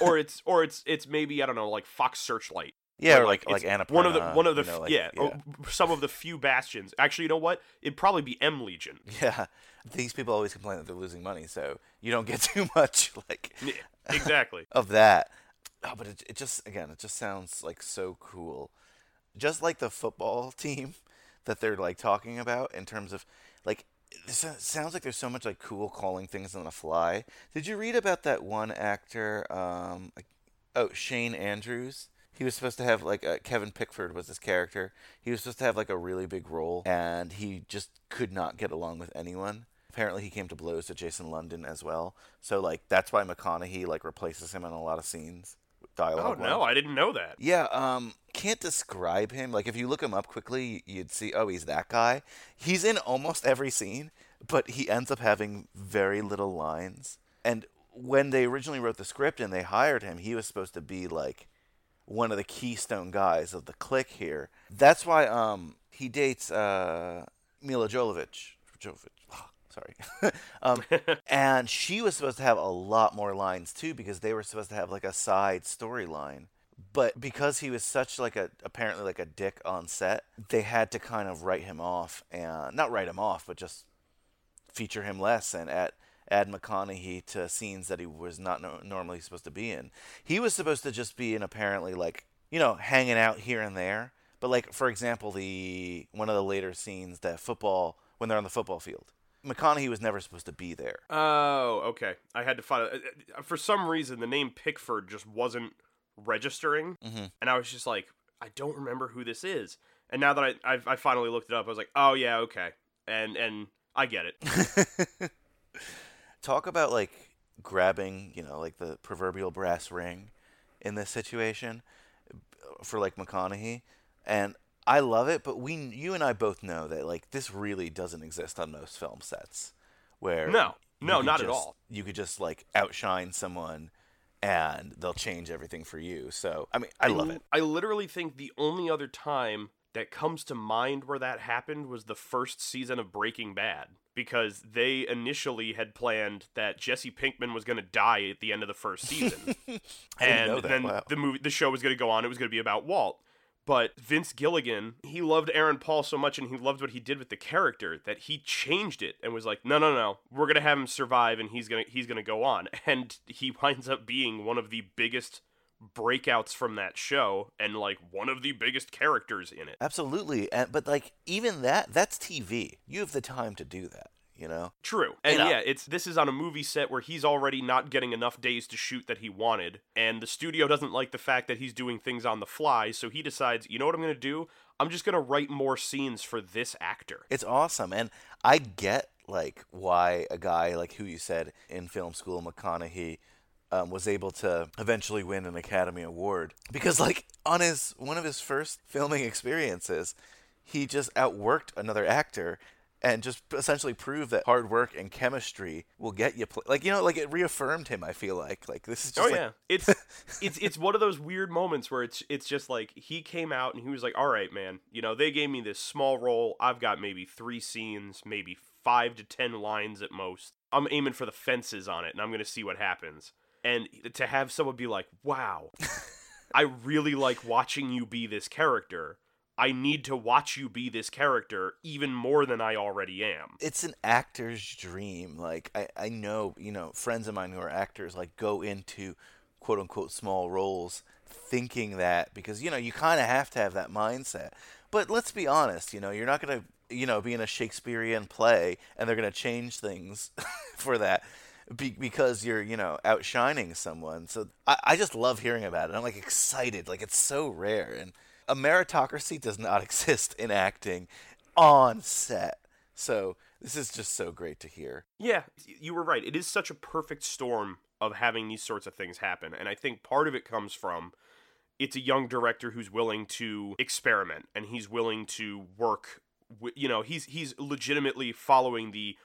or it's or it's it's maybe I don't know like Fox Searchlight Yeah, Or, like, it's like Annapurna. one of the one of the you know, like, yeah, oh, some of the few bastions. Actually, you know what? It'd probably be M Legion. Yeah, these people always complain that they're losing money, so you don't get too much like Yeah, exactly. of that. Oh, but it, it just again, it just sounds like so cool. Just like the football team that they're like talking about in terms of like this sounds like there's so much like cool calling things on the fly. Did you read about that one actor? Um, oh, Shane Andrews. He was supposed to have like uh, Kevin Pickford was his character. He was supposed to have like a really big role, and he just could not get along with anyone. Apparently, he came to blows with Jason London as well. So like that's why McConaughey like replaces him in a lot of scenes. Dialogue. Oh no, I didn't know that. Yeah, um, can't describe him. Like if you look him up quickly, you'd see, oh, he's that guy. He's in almost every scene, but he ends up having very little lines. And when they originally wrote the script and they hired him, he was supposed to be like one of the keystone guys of the clique here. That's why um he dates uh Milla Jovovich. Jovovich. Sorry. um, and she was supposed to have a lot more lines too because they were supposed to have like a side storyline. But because he was such like a apparently like a dick on set, they had to kind of write him off and not write him off, but just feature him less and at add McConaughey to scenes that he was not no- normally supposed to be in. He was supposed to just be in apparently like you know hanging out here and there. But like for example, the one of the later scenes that football when they're on the football field, McConaughey was never supposed to be there. Oh, okay. I had to find it. For some reason, the name Pickford just wasn't registering, Mm-hmm. and I was just like, I don't remember who this is. And now that I I've, I finally looked it up, I was like, oh yeah, okay, and and I get it. Talk about like grabbing, you know, like the proverbial brass ring in this situation for like McConaughey, and I love it. But we, you and I both know that like this really doesn't exist on most film sets, where No. No, not at all. You could just like outshine someone, and they'll change everything for you. So I mean, I love l- it. I literally think the only other time that comes to mind where that happened was the first season of Breaking Bad because they initially had planned that Jesse Pinkman was going to die at the end of the first season. And then Wow. the movie the show was going to go on it was going to be about Walt. But Vince Gilligan, he loved Aaron Paul so much and he loved what he did with the character that he changed it and was like, "No, no, no. We're going to have him survive and he's going to he's going to go on." And he winds up being one of the biggest breakouts from that show and like one of the biggest characters in it. Absolutely, and but like even that, that's TV. You have the time to do that. You know. True. And know. yeah, it's this is on a movie set where he's already not getting enough days to shoot that he wanted, and the studio doesn't like the fact that he's doing things on the fly, so he decides, you know what I'm going to do? I'm just going to write more scenes for this actor. It's awesome, and I get like why a guy like who you said in film school, McConaughey, um, was able to eventually win an Academy Award because like on his one of his first filming experiences, he just outworked another actor. And just essentially prove that hard work and chemistry will get you, pl- like you know, like it reaffirmed him. I feel like, like this is oh, just Oh like, yeah, it's it's it's one of those weird moments where it's it's just like he came out and he was like, "All right, man, you know they gave me this small role. I've got maybe three scenes, maybe five to ten lines at most. I'm aiming for the fences on it, and I'm gonna see what happens." And to have someone be like, "Wow, I really like watching you be this character. I need to watch you be this character even more than I already am." it's an actor's dream. Like I, I know, you know, friends of mine who are actors like go into quote unquote small roles thinking that because you know you kind of have to have that mindset. But let's be honest, you know, you're not gonna you know be in a Shakespearean play and they're gonna change things for that. Be, because you're, you know, outshining someone. So I, I just love hearing about it. I'm like excited. Like it's so rare. And a meritocracy does not exist in acting on set. So this is just so great to hear. Yeah, you were right. It is such a perfect storm of having these sorts of things happen. And I think part of it comes from it's a young director who's willing to experiment and he's willing to work you know, he's he's legitimately following the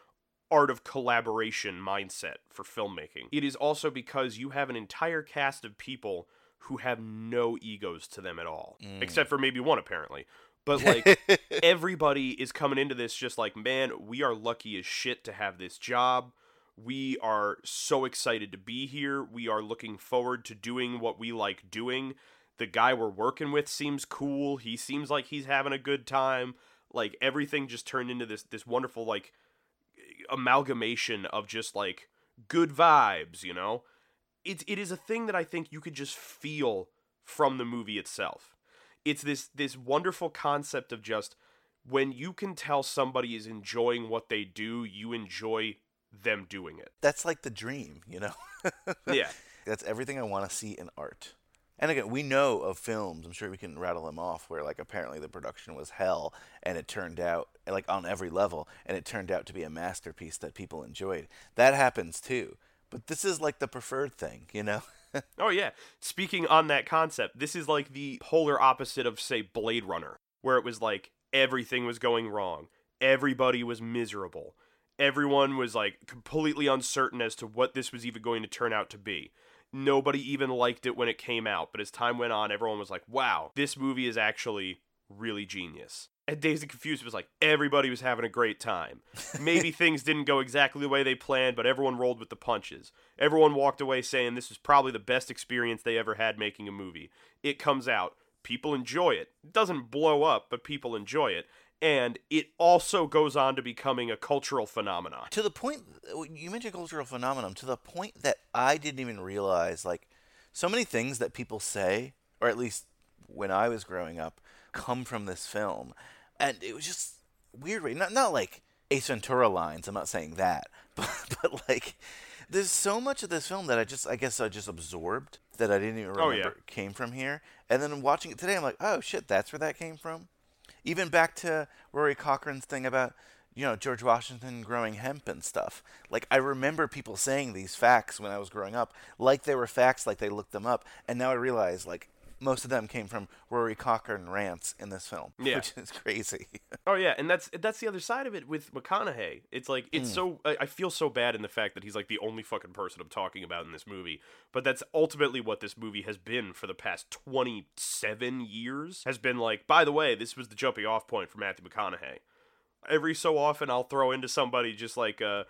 art of collaboration mindset for filmmaking. It is also because you have an entire cast of people who have no egos to them at all, mm. except for maybe one apparently. But like everybody is coming into this just like, man, we are lucky as shit to have this job. We are so excited to be here. We are looking forward to doing what we like doing. The guy we're working with seems cool. He seems like he's having a good time. Like everything just turned into this this wonderful like amalgamation of just like good vibes, you know? It, it is a thing that I think you could just feel from the movie itself. It's this this wonderful concept of just when you can tell somebody is enjoying what they do, you enjoy them doing it. That's like the dream, you know? Yeah. That's everything I want to see in art. And again, we know of films, I'm sure we can rattle them off, where like apparently the production was hell and it turned out, like on every level, and it turned out to be a masterpiece that people enjoyed. That happens too. But this is like the preferred thing, you know? Oh yeah. Speaking on that concept, this is like the polar opposite of say Blade Runner, where it was like everything was going wrong. Everybody was miserable. Everyone was like completely uncertain as to what this was even going to turn out to be. Nobody even liked it when it came out, but as time went on, everyone was like, "Wow, this movie is actually really genius." And and Confused was like everybody was having a great time. Maybe things didn't go exactly the way they planned, but everyone rolled with the punches. Everyone walked away saying this was probably the best experience they ever had making a movie. It comes out, people enjoy it. It doesn't blow up, but people enjoy it. And it also goes on to becoming a cultural phenomenon. to the point you mentioned cultural phenomenon to the point that I didn't even realize like so many things that people say or at least when I was growing up come from this film and it was just weird not not like Ace Ventura lines I'm not saying that but, but like there's so much of this film that I just I guess I just absorbed that I didn't even Oh, remember yeah. came from here and then watching it today I'm like oh shit that's where that came from even back to Rory Cochrane's thing about you know George Washington growing hemp and stuff. Like I remember people saying these facts when I was growing up, like they were facts, like they looked them up, and now I realize like most of them came from Rory Cochrane rants in this film, Yeah. which is crazy. Oh yeah, and that's that's the other side of it with McConaughey. It's like it's so I, I feel so bad in the fact that he's like the only fucking person I'm talking about in this movie. But that's ultimately what this movie has been for the past 27 years. Has been like, by the way, this was the jumping off point for Matthew McConaughey. Every so often I'll throw into somebody just like uh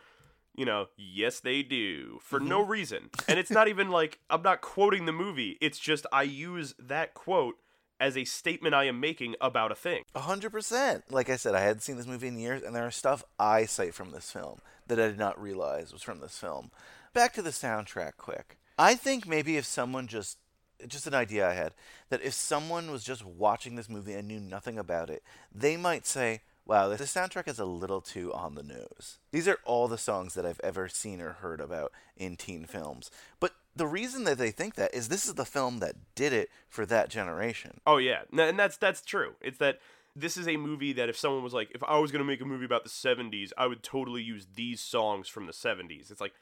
you know, yes they do for no mm-hmm. reason. And it's not even like I'm not quoting the movie. It's just I use that quote as a statement I am making about a thing. A hundred percent. Like I said, I hadn't seen this movie in years, and there are stuff I cite from this film that I did not realize was from this film. Back to the soundtrack, quick. I think maybe if someone just, just an idea I had, that if someone was just watching this movie and knew nothing about it, they might say, "Wow, the soundtrack is a little too on the nose." These are all the songs that I've ever seen or heard about in teen films, but. The reason that they think that is this is the film that did it for that generation. Oh yeah, and that's that's true. It's that this is a movie that if someone was like, if I was gonna make a movie about the '70s, I would totally use these songs from the '70s. It's like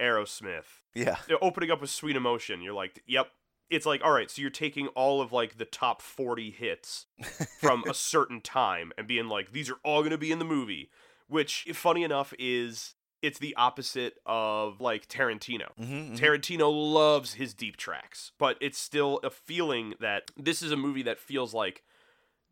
Aerosmith, Yeah. They're opening up with Sweet Emotion. You're like, yep. It's like, all right, so you're taking all of like the top 40 hits from a certain time and being like, these are all gonna be in the movie. Which, funny enough, is it's the opposite of like Tarantino. Mhm, mhm. Tarantino loves his deep tracks, but it's still a feeling that this is a movie that feels like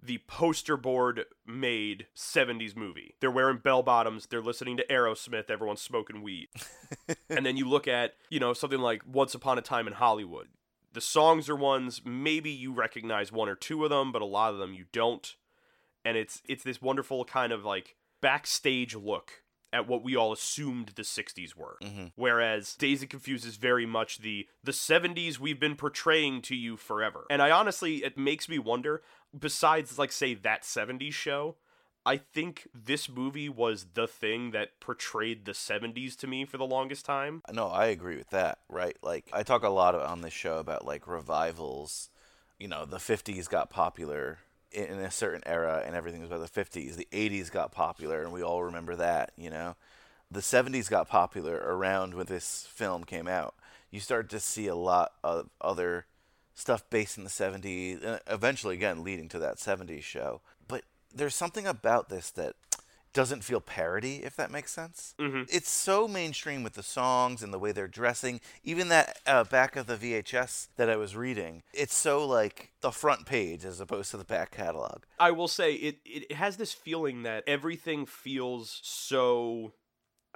the poster board made 70s movie. They're wearing bell bottoms, they're listening to Aerosmith, everyone's smoking weed. and then you look at, you know, something like Once Upon a Time in Hollywood. The songs are ones maybe you recognize one or two of them, but a lot of them you don't. And it's it's this wonderful kind of like backstage look at what we all assumed the 60s were. Mm-hmm. Whereas Dazed and Confused is very much the the 70s we've been portraying to you forever. And I honestly it makes me wonder besides like say that 70s show, I think this movie was the thing that portrayed the 70s to me for the longest time. No, I agree with that, right? Like I talk a lot on this show about like revivals. You know, the 50s got popular in a certain era and everything was about the 50s. The 80s got popular and we all remember that, you know. The 70s got popular around when this film came out. You start to see a lot of other stuff based in the 70s eventually again leading to that 70s show. There's something about this that doesn't feel parody, if that makes sense. Mm-hmm. It's so mainstream with the songs and the way they're dressing. Even that uh, back of the VHS that I was reading, it's so like the front page as opposed to the back catalog. I will say it it has this feeling that everything feels so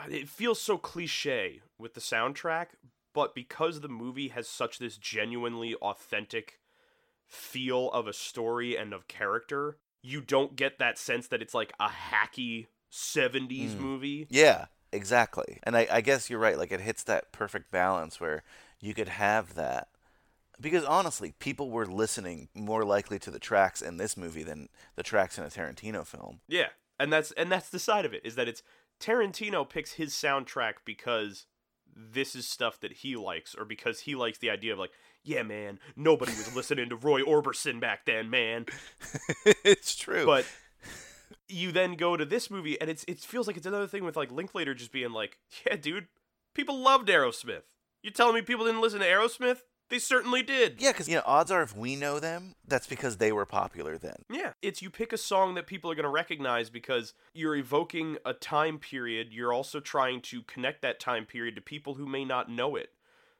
it feels so cliche with the soundtrack, but because the movie has such this genuinely authentic feel of a story and of character, you don't get that sense that it's like a hacky 70s hmm. movie. Yeah, exactly. And I, I guess you're right. Like it hits that perfect balance where you could have that, Because honestly, people were listening more likely to the tracks in this movie than the tracks in a Tarantino film. Yeah, and that's and that's the side of it is that it's Tarantino picks his soundtrack because this is stuff that he likes, or because he likes the idea of like, yeah, man, nobody was listening to Roy Orbison back then, man. it's true. But you then go to this movie, and it's it feels like it's another thing with like Linklater just being like, yeah, dude, people loved Aerosmith. You telling me people didn't listen to Aerosmith? They certainly did. yeah, because you know, odds are if we know them, that's because they were popular then. Yeah, it's you pick a song that people are going to recognize because you're evoking a time period. You're also trying to connect that time period to people who may not know it.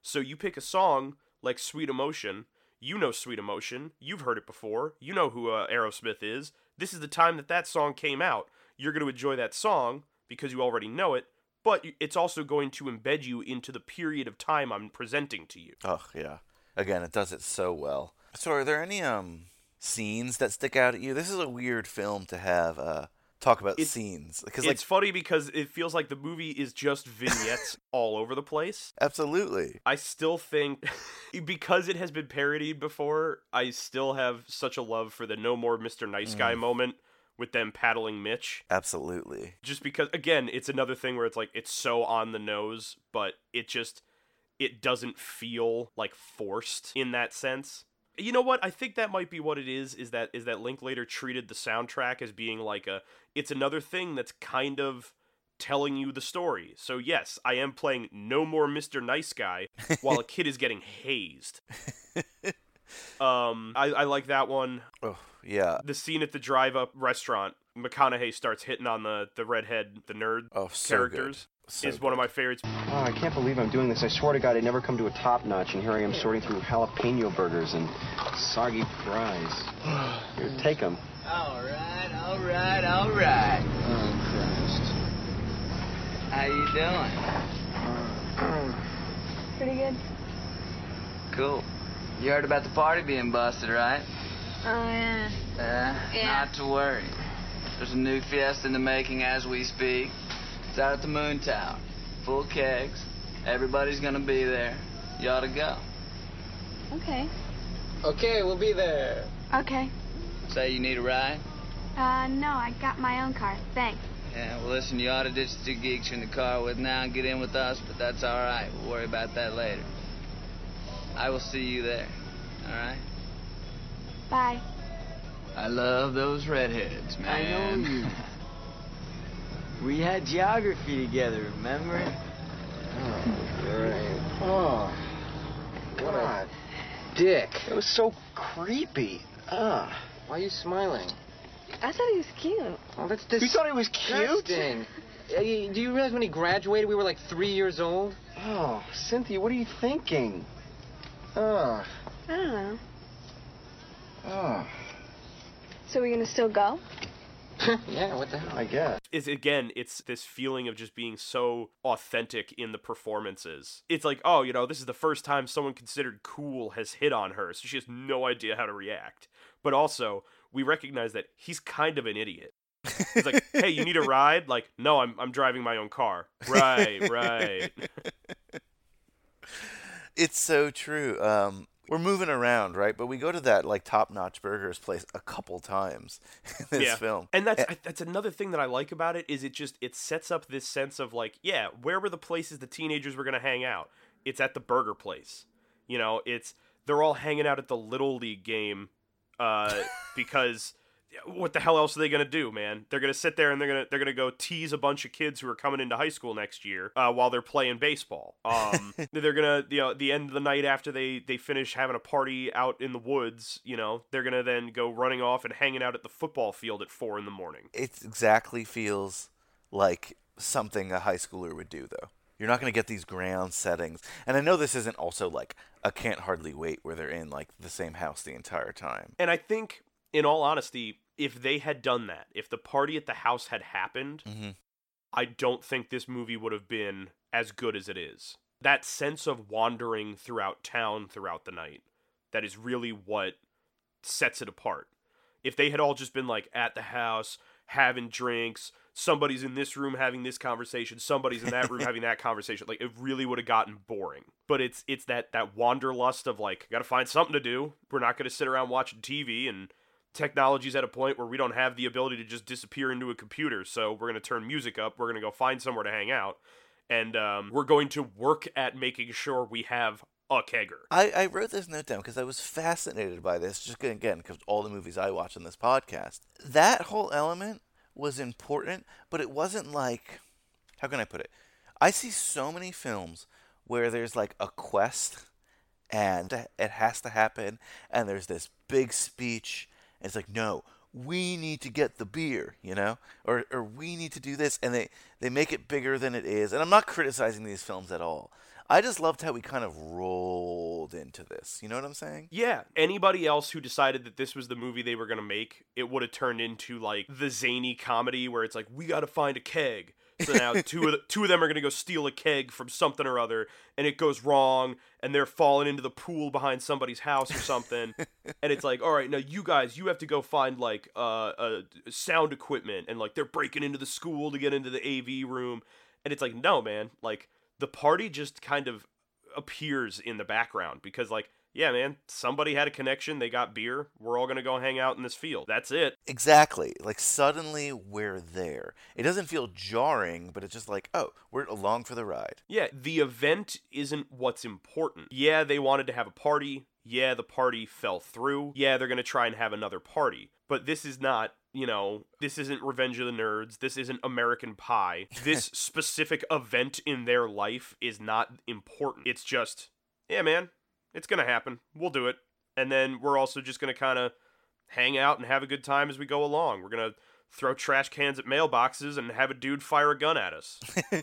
So you pick a song like Sweet Emotion. You know Sweet Emotion. You've heard it before. You know who uh, Aerosmith is. This is the time that that song came out. You're going to enjoy that song because you already know it, but it's also going to embed you into the period of time I'm presenting to you. Oh yeah. Again, it does it so well. So, are there any um scenes that stick out at you? This is a weird film to have uh talk about It's- scenes because like It's funny because it feels like the movie is just vignettes all over the place. absolutely. I still think because it has been parodied before, I still have such a love for the no more Mr. Nice Guy mm. moment with them paddling Mitch. Absolutely. Just because again, it's another thing where it's like it's so on the nose, but it just it doesn't feel like forced in that sense. You know what? I think that might be what it is. Is that is that Linklater treated the soundtrack as being like a it's another thing that's kind of telling you the story. So yes, I am playing No More Mr. Nice Guy while a kid is getting hazed. Um, I, I like that one. Oh yeah. The scene at the drive-up restaurant, McConaughey starts hitting on the the redhead, the nerd Oh, so characters. Good. So is one of my favorites. Oh, I can't believe I'm doing this. I swear to God, I'd never come to a top notch, and here I am sorting through jalapeno burgers and soggy fries. Here, take them. All right, all right, all right. Oh, Christ. How you doing? Pretty good. Cool. You heard about the party being busted, right? Oh, yeah. Uh, Yeah. Not to worry. There's a new fiesta in the making as we speak. It's out at the Moon Tower. Full kegs. Everybody's gonna be there. You ought to go. Okay. Okay, we'll be there. Okay. Say you need a ride? Uh, no, I got my own car. Thanks. Yeah, well, listen, you ought to ditch the two geeks you're in the car with now and get in with us, but that's all right. We'll worry about that later. I will see you there. All right? Bye. I love those redheads, man. I know you. We had geography together, remember? Oh, right. Oh, what a dick. It was so creepy. Ah, why are you smiling? I thought he was cute. Oh, that's disgusting. You thought he was cute? Uh, do you realize when he graduated, we were like three years old? Oh, Cynthia, what are you thinking? Oh, I don't know. oh. So we're gonna still go? yeah, what the hell? I guess. is again it's this feeling of just being so authentic in the performances it's like oh you know this is the first time someone considered cool has hit on her so she has no idea how to react but also we recognize that he's kind of an idiot he's like hey you need a ride like no i'm, I'm driving my own car right right It's so true. Um, we're moving around, right? But we go to that like top-notch burgers place a couple times in this yeah. film. and that's A- I, that's another thing that i like about it is it just it sets up this sense of like yeah where were the places the teenagers were going to hang out it's at the burger place you know it's they're all hanging out at the little league game uh because what the hell else are they gonna do, man? They're gonna sit there and they're gonna they're gonna go tease a bunch of kids who are coming into high school next year uh, while they're playing baseball. Um, they're gonna you know the end of the night after they they finish having a party out in the woods. You know they're gonna then go running off and hanging out at the football field at four in the morning. it exactly feels like something a high schooler would do though you're not going to get these ground settings and i know this isn't also like a can't hardly wait where they're in like the same house the entire time And I think, in all honesty, if they had done that, if the party at the house had happened, Mhm. I don't think this movie would have been as good as it is. That sense of wandering throughout town throughout the night, that is really what sets it apart. If they had all just been like at the house, having drinks, somebody's in this room having this conversation, somebody's in that room having that conversation. Like it really would have gotten boring. But it's it's that that wanderlust of like, got to find something to do. We're not going to sit around watching TV and technology's at a point where we don't have the ability to just disappear into a computer. So we're going to turn music up. We're going to go find somewhere to hang out. And um, we're going to work at making sure we have a kegger. I, I wrote this note down because I was fascinated by this, just again, because all the movies I watch on this podcast. That whole element was important, but it wasn't like, how can I put it? I see so many films where there's like a quest and it has to happen, and there's this big speech. And it's like, no, we need to get the beer, you know, or or we need to do this, and they they make it bigger than it is. And I'm not criticizing these films at all. I just loved how we kind of rolled into this. You know what I'm saying? Yeah. Anybody else who decided that this was the movie they were going to make, it would have turned into like the zany comedy where it's like, we got to find a keg. So now two of the, two of them are to go steal a keg from something or other, and it goes wrong, and they're falling into the pool behind somebody's house or something. and it's like, all right, now you guys, you have to go find like uh, sound equipment, and like they're breaking into the school to get into the AV room, and it's like, no, man, like the party just kind of appears in the background because like yeah man somebody had a connection they got beer we're all gonna go hang out in this field. That's it. Exactly. Like suddenly we're there. It doesn't feel jarring, but it's just like, oh, we're along for the ride. yeah the event isn't what's important. Yeah they wanted to have a party. Yeah the party fell through. Yeah they're gonna try and have another party. But this is not you know this isn't revenge of the nerds this isn't american pie. This specific event in their life is not important. It's just yeah man it's gonna happen we'll do it and then we're also just gonna kind of hang out and have a good time as we go along we're gonna throw trash cans at mailboxes and have a dude fire a gun at us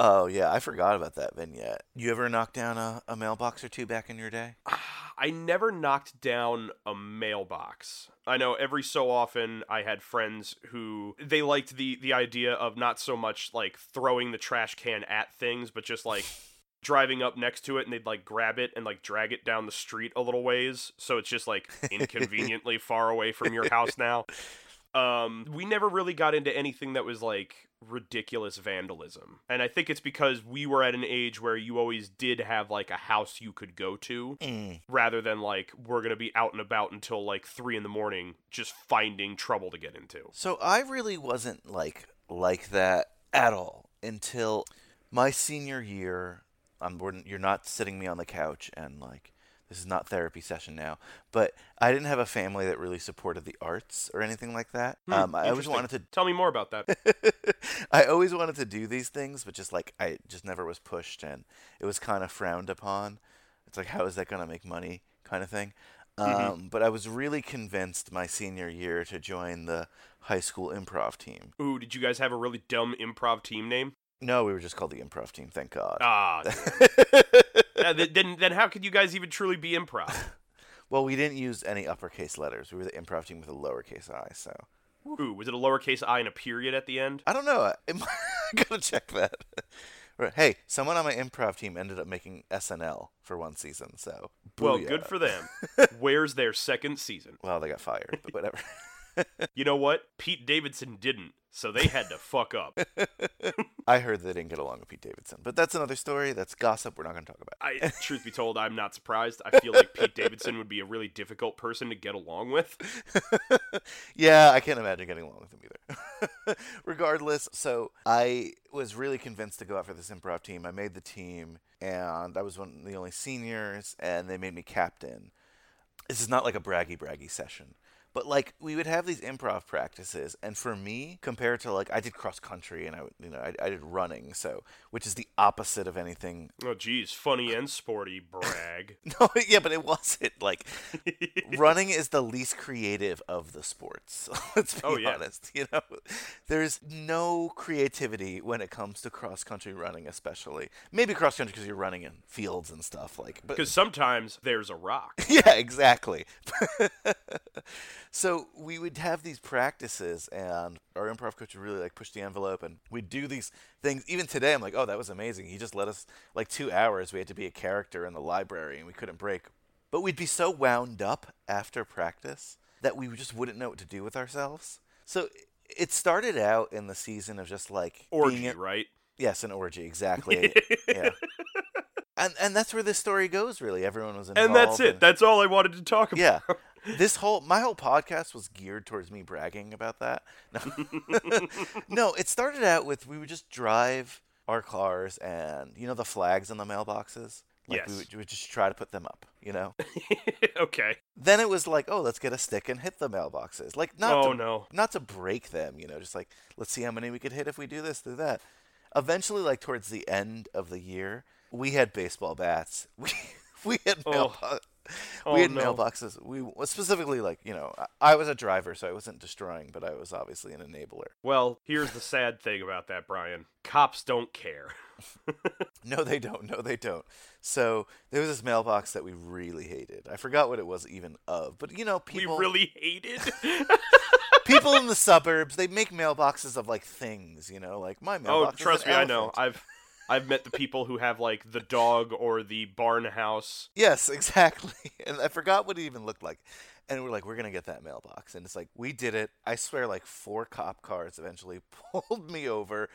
Oh yeah, I forgot about that vignette. You ever knock down a, a mailbox or two back in your day? Ah, I never knocked down a mailbox. I know every so often I had friends who they liked the the idea of not so much like throwing the trash can at things, but just like driving up next to it and they'd like grab it and like drag it down the street a little ways so it's just like inconveniently far away from your house now. Um we never really got into anything that was like ridiculous vandalism. And I think it's because we were at an age where you always did have like a house you could go to Mm. rather than like we're gonna be out and about until like three in the morning just finding trouble to get into. So I really wasn't like like that at all until my senior year. I'm you're not sitting me on the couch and like this is not therapy session now, but I didn't have a family that really supported the arts or anything like that. Hmm, um, I always wanted to Tell me more about that. I always wanted to do these things, but just like I just never was pushed, and it was kind of frowned upon. It's like, how is that going to make money, kind of thing. Mhm. Um, but I was really convinced my senior year to join the high school improv team. Ooh, did you guys have a really dumb improv team name? No, we were just called the improv team. Thank God. Ah, Uh, th- then then how could you guys even truly be improv? well, we didn't use any uppercase letters. We were the improv team with a lowercase i. So Ooh, was it a lowercase i and a period at the end? I don't know. I gotta check that. Hey, someone on my improv team ended up making SNL for one season. So Well, good for them. Where's their second season? Well, they got fired, but whatever. You know what? Pete Davidson didn't, so they had to fuck up. I heard they didn't get along with Pete Davidson, but that's another story. That's gossip. We're not going to talk about. I, truth be told, I'm not surprised. I feel like Pete Davidson would be a really difficult person to get along with. yeah, I can't imagine getting along with him either. Regardless, so I was really convinced to go out for this improv team. I made the team, and I was one of the only seniors, and they made me captain. This is not like a braggy braggy session. But like we would have these improv practices, and for me, compared to like I did cross country and I, you know, I, I did running, so which is the opposite of anything Oh, geez, funny and sporty, brag. No, yeah, but it wasn't like running is the least creative of the sports. Let's be Oh, yeah. honest. You know, there's no creativity when it comes to cross country running, especially maybe cross country because you're running in fields and stuff like. Because sometimes there's a rock. yeah, exactly. so we would have these practices, and our improv coach would really like push the envelope, and we'd do these things. Even today, I'm like, oh, that was amazing. He just let us like two hours. We had to be a character in the library, and we couldn't break. But we'd be so wound up after practice that we just wouldn't know what to do with ourselves. So it started out in the season of just like Orgy, a- right? Yes, an orgy, exactly. yeah. And and that's where this story goes. Really, everyone was involved. And that's it. and- That's all I wanted to talk about. yeah. This whole my whole podcast was geared towards me bragging about that. No, no it started out with we would just drive our cars and you know the flags on the mailboxes. Like we, Yes. would, we would just try to put them up. You know. okay. then it was like, oh, let's get a stick and hit the mailboxes. Like not Oh, to, no. not to break them. You know, just like let's see how many we could hit if we do this, do that. Eventually, like towards the end of the year, we had baseball bats. We we had Oh. mailboxes. Oh, we had no. mailboxes. We specifically like you know I, was a driver, so I wasn't destroying, but I was obviously an enabler. Well, here's the sad thing about that, Brian. Cops don't care. No, they don't. No, they don't. So there was this mailbox that we really hated. I forgot what it was even of, but you know, people We really hated. people in the suburbs they make mailboxes of like things. You know, like my oh, mailbox. is trust me, I know. I've I've met the people who have like the dog or the barn house. Yes, exactly. And I forgot what it even looked like. And we're like, we're gonna get that mailbox. And it's like, we did it. I swear, like four cop cars eventually pulled me over.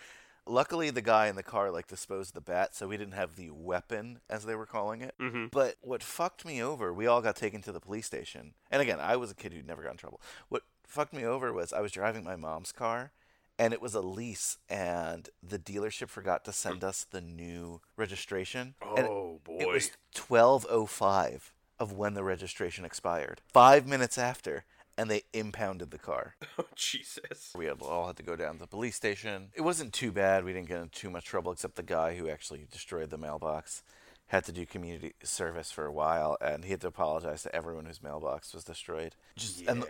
Luckily, the guy in the car like disposed of the bat, so we didn't have the weapon, as they were calling it. Mhm. But what fucked me over, we all got taken to the police station. And again, I was a kid who'd never got in trouble. What fucked me over was I was driving my mom's car, and it was a lease, and the dealership forgot to send mm. us the new registration. Oh boy. it was 12:05 of when the registration expired. 5 minutes after and they impounded the car. oh Jesus. We had, all had to go down to the police station. It wasn't too bad. We didn't get in too much trouble except the guy who actually destroyed the mailbox had to do community service for a while and he had to apologize to everyone whose mailbox was destroyed. Just Yeah. and the,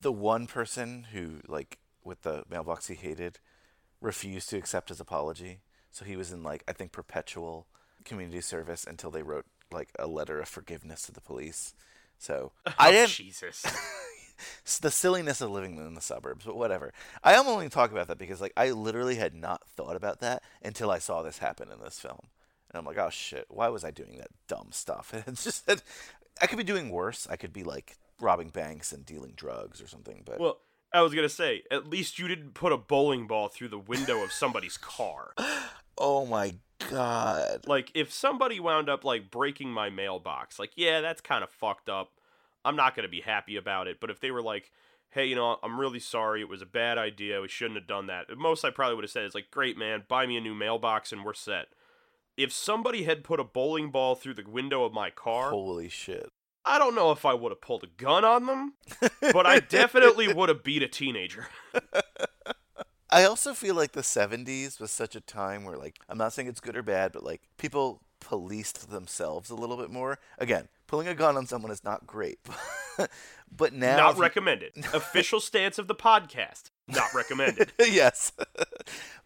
the one person who like with the mailbox he hated refused to accept his apology. So he was in like I think perpetual community service until they wrote like a letter of forgiveness to the police. So oh, I Oh, didn't Jesus. the silliness of living in the suburbs, but whatever. I am only talking about that because like I literally had not thought about that until I saw this happen in this film, and I'm like, oh shit, why was I doing that dumb stuff? And it's just that I could be doing worse. I could be like robbing banks and dealing drugs or something. But Well, I was gonna say, at least you didn't put a bowling ball through the window of somebody's car. oh my god, Like, if somebody wound up like breaking my mailbox, like, yeah, that's kind of fucked up. I'm not gonna be happy about it. But if they were like, hey, you know, I'm really sorry, it was a bad idea, we shouldn't have done that. Most I probably would have said is like, great man, buy me a new mailbox and we're set. If somebody had put a bowling ball through the window of my car, holy shit. I don't know if I would have pulled a gun on them, but I definitely would have beat a teenager. I also feel like the 70s was such a time where, like, I'm not saying it's good or bad, but, like, people policed themselves a little bit more. Again, pulling a gun on someone is not great. but now. Not you- recommended. Official stance of the podcast. Not recommended. yes.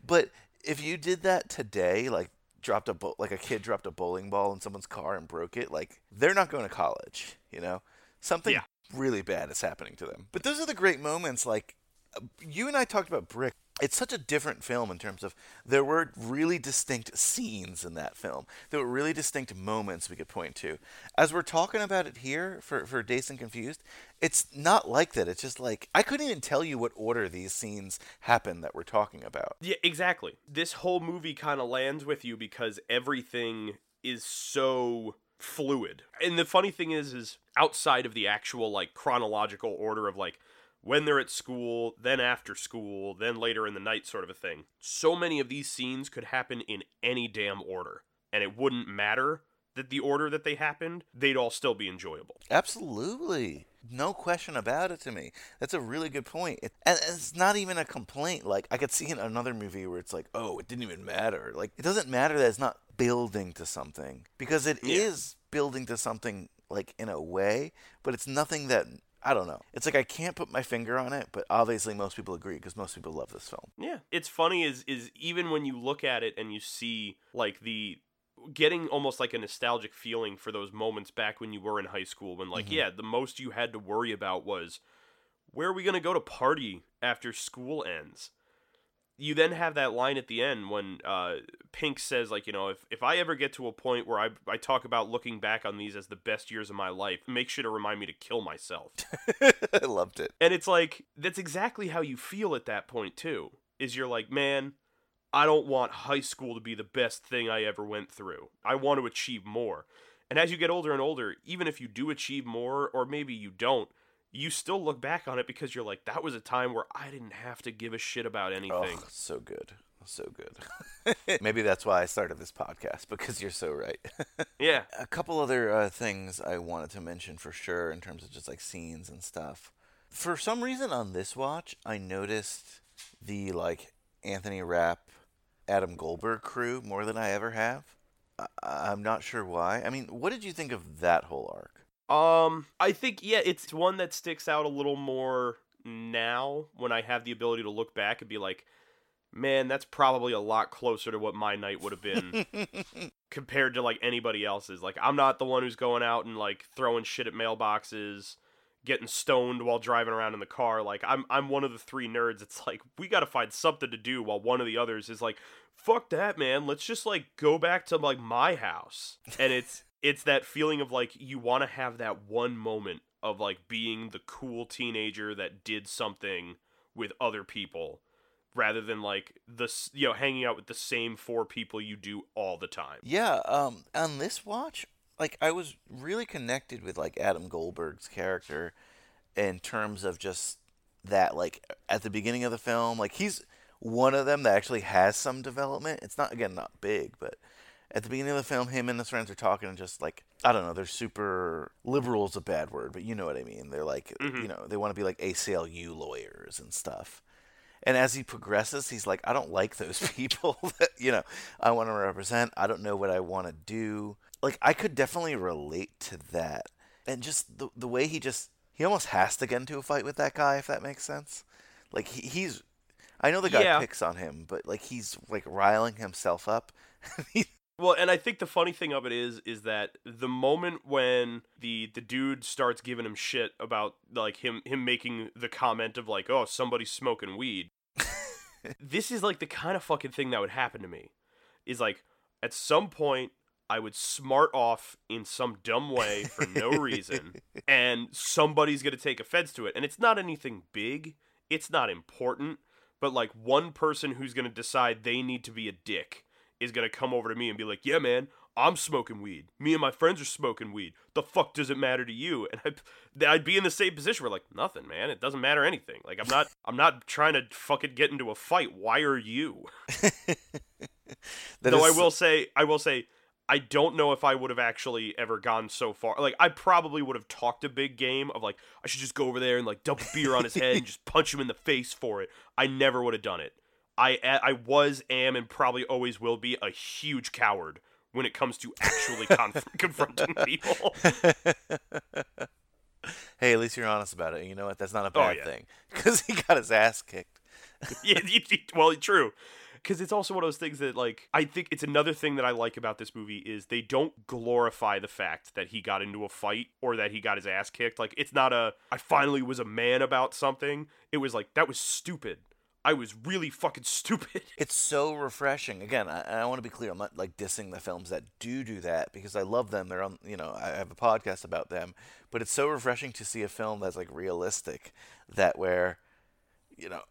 but if you did that today, like, dropped a bo- like a kid dropped a bowling ball in someone's car and broke it, like they're not going to college, you know? Something Yeah. really bad is happening to them. But those are the great moments like uh, you and I talked about Brick. It's such a different film in terms of there were really distinct scenes in that film. There were really distinct moments we could point to. As we're talking about it here for, for Dazed and Confused, it's not like that. It's just like I couldn't even tell you what order these scenes happen that we're talking about. Yeah, exactly. This whole movie kind of lands with you because everything is so fluid. And the funny thing is is outside of the actual like chronological order of like when they're at school, then after school, then later in the night sort of a thing. So many of these scenes could happen in any damn order and it wouldn't matter that the order that they happened, they'd all still be enjoyable. Absolutely. No question about it to me. That's a really good point. It, and it's not even a complaint. Like, I could see in another movie where it's like, oh, it didn't even matter. Like, it doesn't matter that it's not building to something. Because it is Yeah. building to something, like, in a way, but it's nothing that. I don't know. It's like I can't put my finger on it, but obviously most people agree because most people love this film. Yeah, it's funny is is even when you look at it and you see like the getting almost like a nostalgic feeling for those moments back when you were in high school when like Mhm. yeah, the most you had to worry about was where are we going to go to party after school ends? You then have that line at the end when uh, Pink says, like, you know, if, if I ever get to a point where I, I talk about looking back on these as the best years of my life, make sure to remind me to kill myself. I loved it. And it's like, that's exactly how you feel at that point, too. Is you're like, man, I don't want high school to be the best thing I ever went through. I want to achieve more. And as you get older and older, even if you do achieve more, or maybe you don't, you still look back on it because you're like, that was a time where I didn't have to give a shit about anything. Oh, so good. So good. Maybe that's why I started this podcast because you're so right. yeah. A couple other uh, things I wanted to mention for sure in terms of just like scenes and stuff. For some reason on this watch, I noticed the like Anthony Rapp, Adam Goldberg crew more than I ever have. I- I'm not sure why. I mean, what did you think of that whole arc? Um, I think yeah, it's one that sticks out a little more now when I have the ability to look back and be like, man, that's probably a lot closer to what my night would have been compared to like anybody else's. Like I'm not the one who's going out and like throwing shit at mailboxes, getting stoned while driving around in the car. Like I'm I'm one of the three nerds. It's like we got to find something to do while one of the others is like, fuck that, man. Let's just like go back to like my house. And it's it's that feeling of like you want to have that one moment of like being the cool teenager that did something with other people rather than like the you know hanging out with the same four people you do all the time. Yeah, um, on this watch, like I was really connected with like Adam Goldberg's character in terms of just that like at the beginning of the film, like he's one of them that actually has some development. It's not again not big, but at the beginning of the film, him and his friends are talking and just like I don't know, they're super liberal's a bad word, but you know what I mean. They're like mm-hmm. you know they want to be like ACLU lawyers and stuff. And as he progresses, he's like, I don't like those people that, you know, I want to represent. I don't know what I want to do. Like, I could definitely relate to that. And just the, the way he just, he almost has to get into a fight with that guy, if that makes sense. Like, he, he's, I know the guy Yeah. picks on him, but, like, he's, like, riling himself up. Well, and I think the funny thing of it is, is that the moment when the the dude starts giving him shit about like him him making the comment of like, oh, somebody's smoking weed. this is like the kind of fucking thing that would happen to me. Is like at some point I would smart off in some dumb way for no reason, and somebody's gonna take offense to it, and it's not anything big, it's not important, but like one person who's gonna decide they need to be a dick is gonna come over to me and be like, "Yeah, man, I'm smoking weed. Me and my friends are smoking weed. The fuck does it matter to you?" And I'd, I'd be in the same position where like, nothing, man. It doesn't matter anything. Like I'm not, I'm not trying to fucking get into a fight. Why are you? Though I will say, I will say, I don't know if I would have actually ever gone so far. Like I probably would have talked a big game of like I should just go over there and like dump beer on his head and just punch him in the face for it. I never would have done it. I I was am and probably always will be a huge coward when it comes to actually conf- confronting people. hey, at least you're honest about it. You know what? That's not a Oh, bad yeah. thing. Because he got his ass kicked. yeah, well, true. Because it's also one of those things that, like, I think it's another thing that I like about this movie is they don't glorify the fact that he got into a fight or that he got his ass kicked. Like, it's not a, I finally was a man about something. It was like, that was stupid. I was really fucking stupid. It's so refreshing. Again, I, I want to be clear. I'm not like dissing the films that do do that because I love them. They're on, you know, I have a podcast about them. But it's so refreshing to see a film that's like realistic, that where, you know,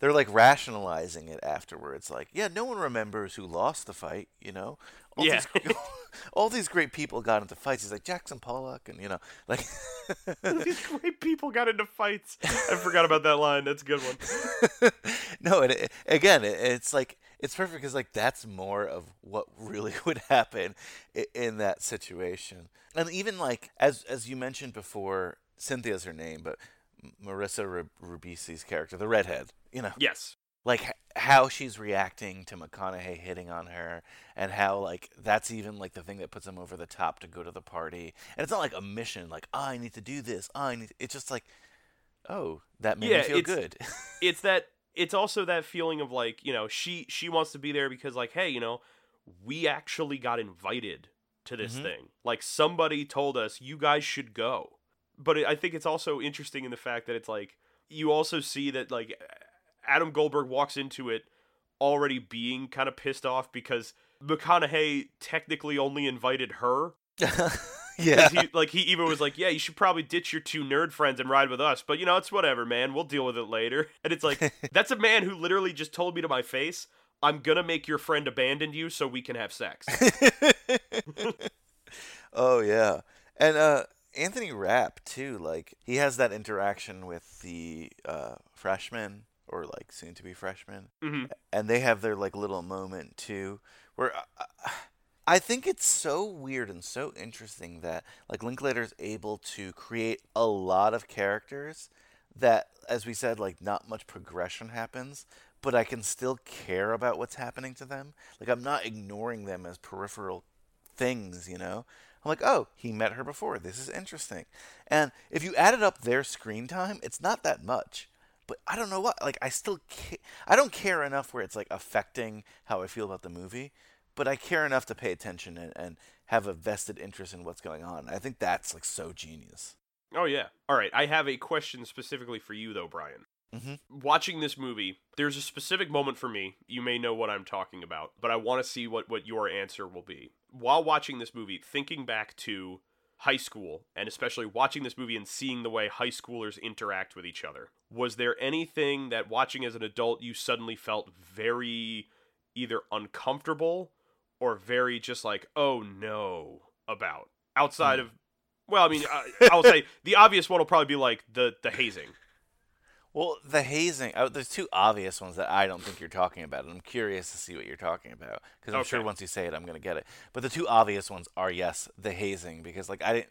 they're like rationalizing it afterwards. Like, yeah, no one remembers who lost the fight. You know, all Yeah. these, all these great people got into fights. He's like Jackson Pollock, and you know, like. These great people got into fights. I forgot about that line. That's a good one. no, and it, again, it, it's like it's perfect because like that's more of what really would happen in, in that situation, and even like as as you mentioned before, Cynthia's her name, but Marissa Ribisi's character, the redhead, you know, Yes. like how she's reacting to McConaughey hitting on her, and how like that's even like the thing that puts him over the top to go to the party, and it's not like a mission, like "Oh, I need to do this, oh, I need. It's just like, oh, that made Yeah, me feel it's- good. it's that it's also that feeling of like you know she she wants to be there because like hey you know we actually got invited to this Mhm. thing like somebody told us you guys should go but i think it's also interesting in the fact that it's like you also see that like adam goldberg walks into it already being kind of pissed off because McConaughey technically only invited her. yeah. He, like he even was like, "Yeah, you should probably ditch your two nerd friends and ride with us." But you know, it's whatever, man. We'll deal with it later. And it's like that's a man who literally just told me to my face, "I'm gonna make your friend abandon you so we can have sex." oh yeah, and uh, Anthony Rapp too. Like he has that interaction with the uh, freshman or like soon to be freshman, hmm and they have their like little moment too, where. Uh, I think it's so weird and so interesting that like Linklater is able to create a lot of characters that, as we said, like not much progression happens, but I can still care about what's happening to them. Like I'm not ignoring them as peripheral things, you know. I'm like, oh, he met her before. This is interesting. And if you added up their screen time, it's not that much. But I don't know what. Like I still, ca- I don't care enough where it's like affecting how I feel about the movie. But I care enough to pay attention and, and have a vested interest in what's going on. I think that's like so genius. Oh yeah. All right. I have a question specifically for you though, Brian. Mhm. Watching this movie, there's a specific moment for me. You may know what I'm talking about, but I want to see what what your answer will be. While watching this movie, thinking back to high school and especially watching this movie and seeing the way high schoolers interact with each other. Was there anything that watching as an adult you suddenly felt very either uncomfortable or very just like, "Oh no," about? Outside hmm. of well, I mean, I, I'll say the obvious one will probably be like the the hazing. Well, the hazing. Oh, there's two obvious ones that I don't think you're talking about, and I'm curious to see what you're talking about because I'm sure once you say it, I'm gonna get it. But the two obvious ones are yes, the hazing because like I didn't.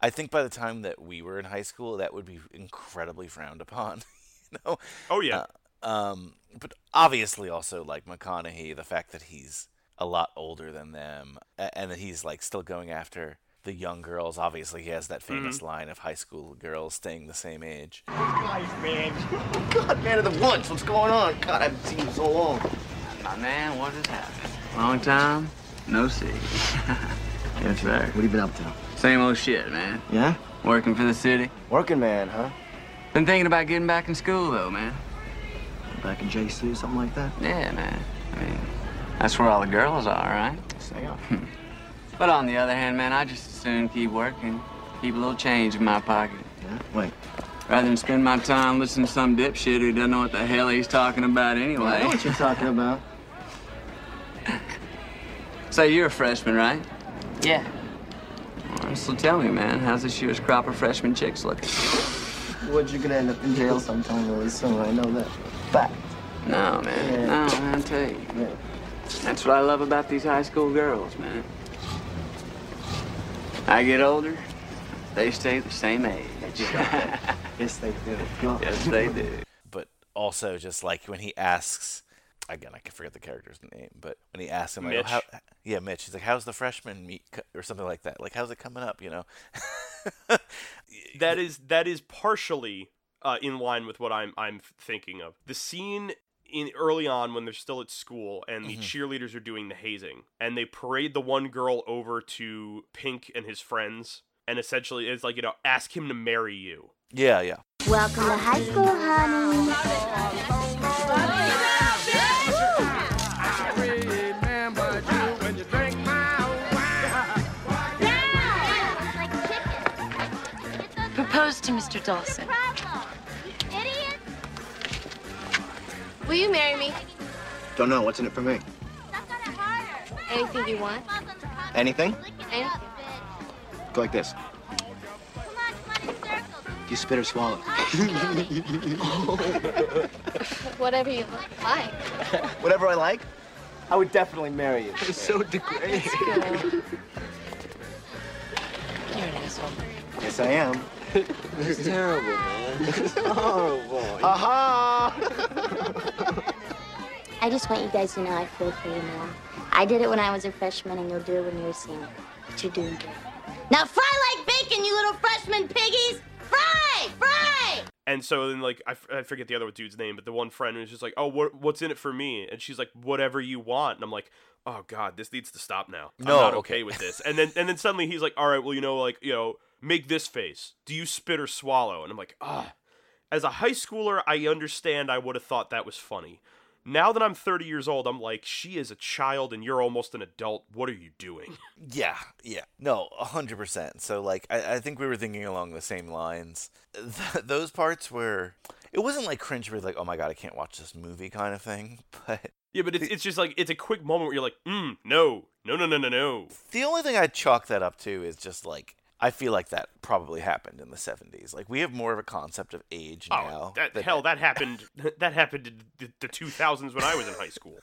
I think by the time that we were in high school, that would be incredibly frowned upon. you know. Oh yeah. Uh, um, but obviously also like McConaughey, the fact that he's a lot older than them, and that he's like still going after the young girls. Obviously, he has that famous Mm-hmm. line of high school girls staying the same age. Guys, man. God, man of the woods. What's going on? God, I haven't seen you in so long. My man, what has happened? Long time, no see. That's right. What have you been up to? Same old shit, man. Yeah? Working for the city. Working man, huh? Been thinking about getting back in school, though, man. Back in JC or something like that? Yeah, man. I mean, that's where all the girls are, right? Stay up. But on the other hand, man, I just as soon keep working, keep a little change in my pocket. Yeah? Wait. Rather than spend my time listening to some dipshit who doesn't know what the hell he's talking about anyway. I know what you're talking about. so you're a freshman, right? Yeah. Well, so tell me, man, how's this year's crop of freshman chicks looking? What, you're gonna end up in jail sometime really soon. I know that. Fact. No, man. Yeah. No, man, I tell you. Yeah. That's what I love about these high school girls, man. I get older, they stay the same age. Yes, they do. Yes, they do. but also just like when he asks again i can forget the character's name but when he asks him like, oh, how, yeah mitch he's like how's the freshman meet co-" or something like that like how's it coming up you know that is that is partially uh, in line with what I'm I'm thinking of. The scene in early on when they're still at school and the mm-hmm. cheerleaders are doing the hazing and they parade the one girl over to Pink and his friends and essentially it's like you know ask him to marry you. yeah yeah Welcome to high school, honey. Propose to Mr. Dawson. Will you marry me? Don't know. What's in it for me? Anything you want? Anything? Anything. Go like this. You spit or swallow. Whatever you like. Whatever I like. I would definitely marry you. It's so degrading. You're an asshole. Yes, I am. It's terrible, man. It's horrible. Aha! I just want you guys to know I feel for you now. I did it when I was a freshman, and you'll do it when you're a senior. But you're doing good. Now fry like bacon, you little freshman piggies! Fry! Fry! And so then like I, f- I forget the other dude's name, but the one friend was just like, "Oh, what what's in it for me?" And she's like, "Whatever you want." And I'm like, "Oh God, this needs to stop now. No, I'm not okay. okay with this." And then and then suddenly he's like, "All right, well, you know, like you know, make this face. Do you spit or swallow?" And I'm like, "Ah." As a high schooler, I understand. I would have thought that was funny. now that I'm 30 years old, I'm like, she is a child and you're almost an adult. What are you doing? Yeah, yeah. No, 100%. So, like, I, I think we were thinking along the same lines. Th- those parts where it wasn't like cringe where like, oh my god, I can't watch this movie kind of thing. But Yeah, but it's, it's just like, it's a quick moment where you're like, mm, no, no, no, no, no, no. the only thing I'd chalk that up to is just like, I feel like that probably happened in the 70s. Like, we have more of a concept of age Oh, now. that, hell, that happened. That happened in the, the 2000s when I was in high school.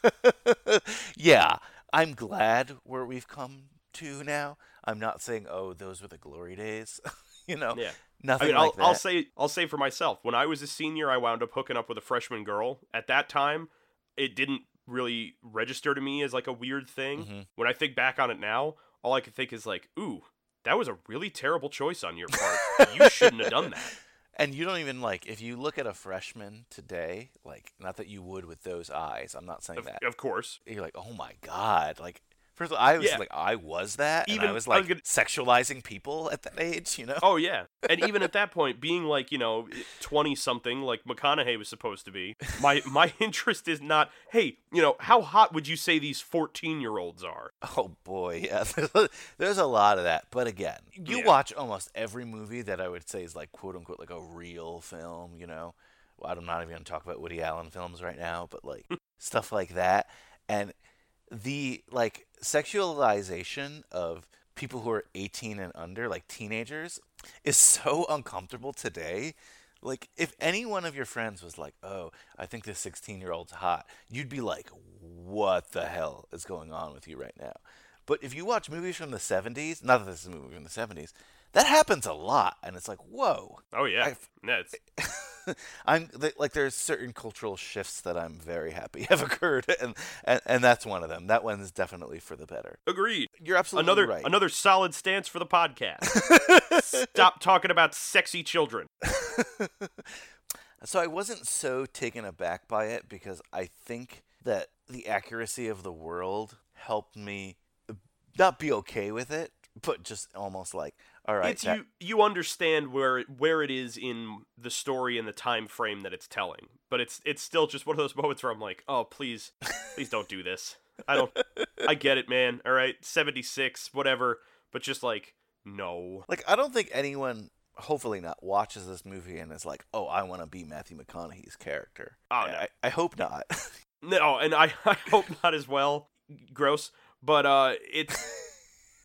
yeah, I'm glad where we've come to now. I'm not saying, oh, those were the glory days. you know, Yeah. nothing I mean, like I'll, that. I'll say I'll say for myself. When I was a senior, I wound up hooking up with a freshman girl. At that time, it didn't really register to me as like a weird thing. Mm-hmm. When I think back on it now, all I can think is like, "Ooh, that was a really terrible choice on your part. you shouldn't have done that." And you don't even like if you look at a freshman today, like not that you would with those eyes. I'm not saying Of, that. of course. You're like, oh my god, like. First of all, I was Yeah. like, I was that, and Even- I was I was like gonna- sexualizing people at that age, you know. Oh yeah, and even at that point, being like you know twenty something, like McConaughey was supposed to be, my my interest is not. Hey, you know how hot would you say these fourteen year olds are? Oh boy, yeah. There's a lot of that. But again, you Yeah. watch almost every movie that I would say is like quote unquote like a real film, you know. Well, I'm not even going to talk about Woody Allen films right now, but like stuff like that and the like sexualization of people who are 18 and under, like teenagers, is so uncomfortable today. Like, if any one of your friends was like, "Oh, I think this 16-year-old's hot," you'd be like, "What the hell is going on with you right now?" But if you watch movies from the 70s, not that this is a movie from the 70s, that happens a lot, and it's like, whoa. Oh yeah, I- yeah it's, I'm like there's certain cultural shifts that I'm very happy have occurred, and, and and that's one of them. That one is definitely for the better. agreed. You're absolutely another right. another solid stance for the podcast. Stop talking about sexy children. So I wasn't so taken aback by it because I think that the accuracy of the world helped me uh, not be okay with it, but just almost like, all right, it's that- you you understand where it, where it is in the story and the time frame that it's telling, but it's it's still just one of those moments where I'm like, oh please, please don't do this. I don't. I get it, man. All right, seventy six, whatever, but just like no. like I don't think anyone, hopefully not, watches this movie and is like, oh, I want to be Matthew McConaughey's character. Oh, I, no. I, I hope not. No, and I, I hope not as well. Gross, but uh, it's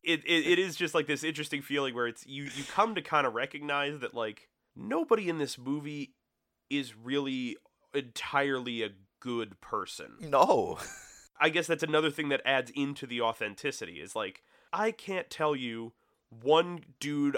it, it it is just like this interesting feeling where it's you you come to kind of recognize that like nobody in this movie is really entirely a good person. no. I guess that's another thing that adds into the authenticity is like I can't tell you one dude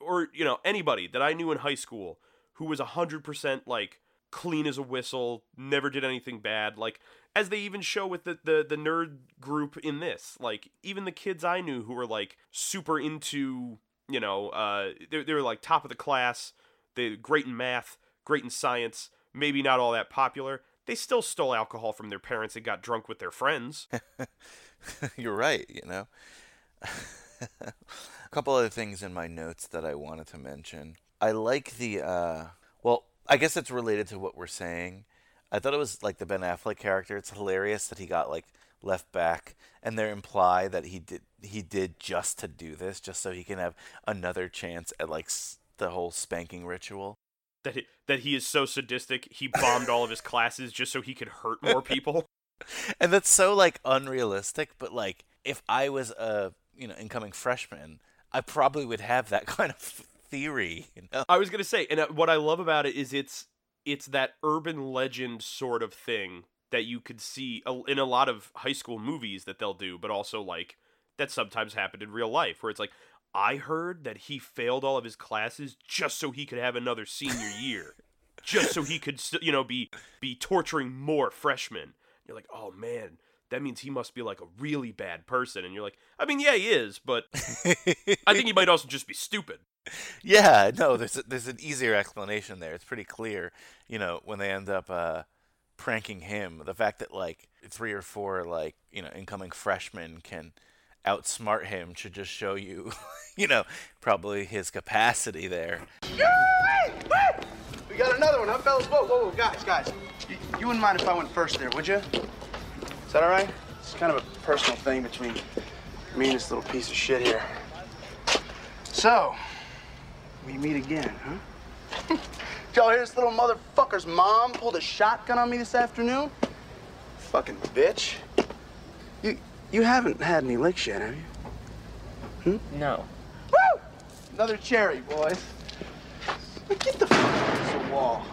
or you know anybody that I knew in high school who was 100% like clean as a whistle, never did anything bad like as they even show with the, the the nerd group in this like even the kids I knew who were like super into you know uh they they were like top of the class, they great in math, great in science, maybe not all that popular. They still stole alcohol from their parents and got drunk with their friends. You're right, you know. a couple other things in my notes that I wanted to mention. I like the uh well, I guess it's related to what we're saying. I thought it was like the Ben Affleck character. It's hilarious that he got like left back and they imply that he did he did just to do this just so he can have another chance at like s- the whole spanking ritual. that he, that he is so sadistic he bombed all of his classes just so he could hurt more people. and that's so like unrealistic but like if i was a you know incoming freshman i probably would have that kind of theory you know I was gonna say, and uh, what I love about it is it's it's that urban legend sort of thing that you could see in a lot of high school movies that they'll do, but also like that sometimes happened in real life, where it's like I heard that he failed all of his classes just so he could have another senior year, just so he could you know be be torturing more freshmen. You're like, oh man. That means he must be like a really bad person, and you're like, I mean, yeah, he is, but I think he might also just be stupid. Yeah no there's a, there's an easier explanation there it's pretty clear you know when they end up uh pranking him the fact that like three or four like you know incoming freshmen can outsmart him should just show you you know probably his capacity there We got another one, huh, fellas? Whoa, whoa, whoa, guys, guys. You, You wouldn't mind if I went first there, would you? Is that all right? It's kind of a personal thing between me and this little piece of shit here. So, we meet again, huh? Y'all hear this little motherfucker's mom pulled a shotgun on me this afternoon? Fucking bitch. You you haven't had any licks yet, have you? Hmm? No. Woo! Another cherry, boys. But get the fuck against the wall.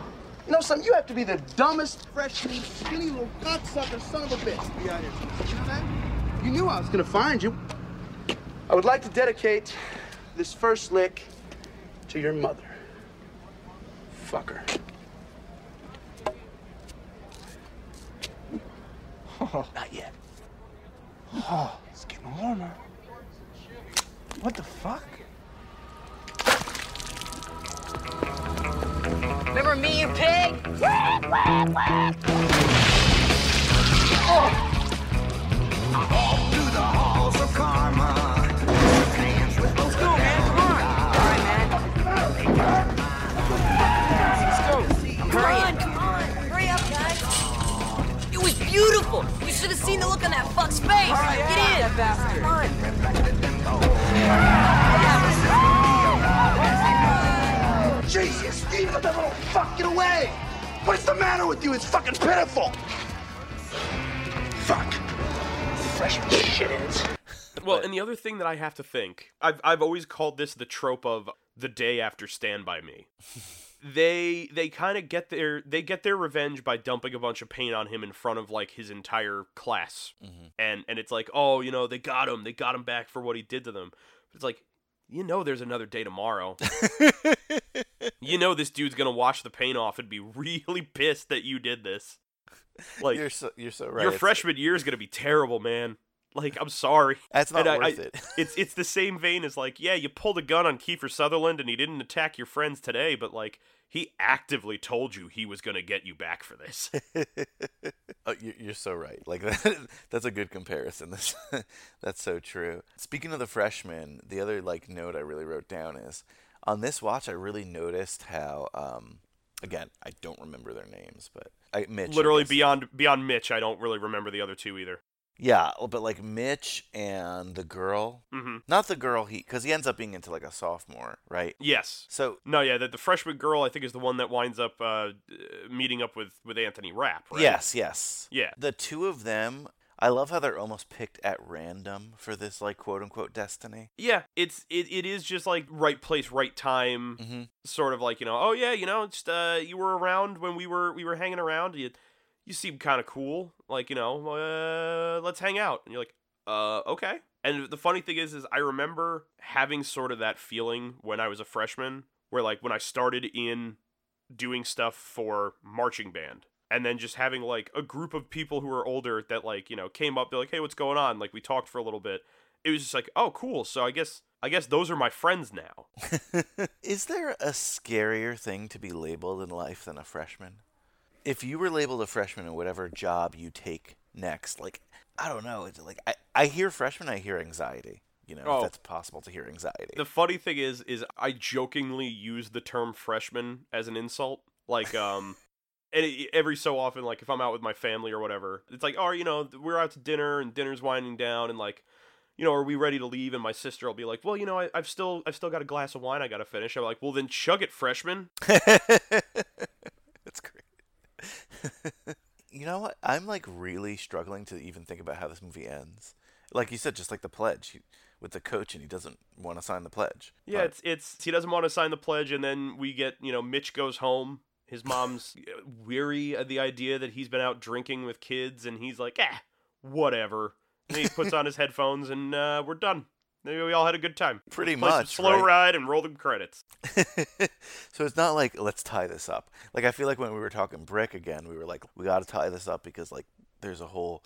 You know something? You have to be the dumbest, freshman, skinny little cocksucker son of a bitch to be out here. You know that? You knew I was gonna find you. I would like to dedicate this first lick to your mother. Fucker. Not yet. Oh, it's getting warmer. What the fuck? Remember me, you pig? Through go. I'm. Come on, hurry up, guys. It was beautiful. You should have seen the look on that fuck's face. All right, Get yeah, in. that bastard. Come on. Jesus, Steve, let that little fuck get away! What is the matter with you? It's fucking pitiful! Fuck. Freshman shit is. Well, and the other thing that I have to think, I've I've always called this the trope of the day after Stand by Me. they they kind of get their they get their revenge by dumping a bunch of paint on him in front of like his entire class, mm-hmm. and and it's like, oh, you know, they got him, they got him back for what he did to them. It's like, you know, there's another day tomorrow. you know, this dude's gonna wash the paint off and be really pissed that you did this. Like you're so you're so right. your freshman year is gonna be terrible, man. Like, I'm sorry. That's not And worth I- it. it's it's the same vein as like, yeah, you pulled a gun on Kiefer Sutherland and he didn't attack your friends today, but like he actively told you he was gonna get you back for this. Oh, you- you're so right. Like that's a good comparison. That's that's so true. Speaking of the freshmen, the other like note I really wrote down is on this watch I really noticed how um again I don't remember their names, but I Mitch Literally beyond beyond Mitch, I don't really remember the other two either. Yeah, but like Mitch and the girl, Mhm. not the girl he because he ends up being into like a sophomore, right? Yes. So No, yeah, the, the freshman girl I think is the one that winds up uh, uh, meeting up with with Anthony Rapp. Right? Yes, yes. Yeah. The two of them, I love how they're almost picked at random for this like quote unquote destiny. Yeah, it's it, it is just like right place, right time, Mm-hmm. sort of like you know, oh yeah, you know, just uh, you were around when we were we were hanging around. You you seem kind of cool, like you know, uh, let's hang out. And you're like, uh, okay. And the funny thing is, is I remember having sort of that feeling when I was a freshman, where like when I started in doing stuff for marching band. And then just having like a group of people who were older that like, you know, came up, they're like, hey, what's going on? Like we talked for a little bit it was just like, oh, cool. So I guess I guess those are my friends now. Is there a scarier thing to be labeled in life than a freshman? If you were labeled a freshman in whatever job you take next, like I don't know, it's like I, I hear freshman, I hear anxiety. You know, Oh. if that's possible to hear anxiety. The funny thing is, is I jokingly use the term freshman as an insult. Like, um, and it, every so often, like if I'm out with my family or whatever, it's like, oh, you know, we're out to dinner and dinner's winding down, and like, you know, are we ready to leave? And my sister will be like, well, you know, I, I've still, I've still got a glass of wine I got to finish. I'm like, well, then chug it, freshman. You know what? I'm like really struggling to even think about how this movie ends. Like you said, just like the pledge he, with the coach, and he doesn't want to sign the pledge. Yeah, But- it's it's he doesn't want to sign the pledge, and then we get you know Mitch goes home. His mom's weary of the idea that he's been out drinking with kids, and he's like, ah, whatever. And he puts on his headphones, and uh, we're done. Maybe we all had a good time. Pretty Play much, slow right? ride and roll the credits. so it's not like let's tie this up. Like I feel like when we were talking brick again, we were like we got to tie this up because like there's a whole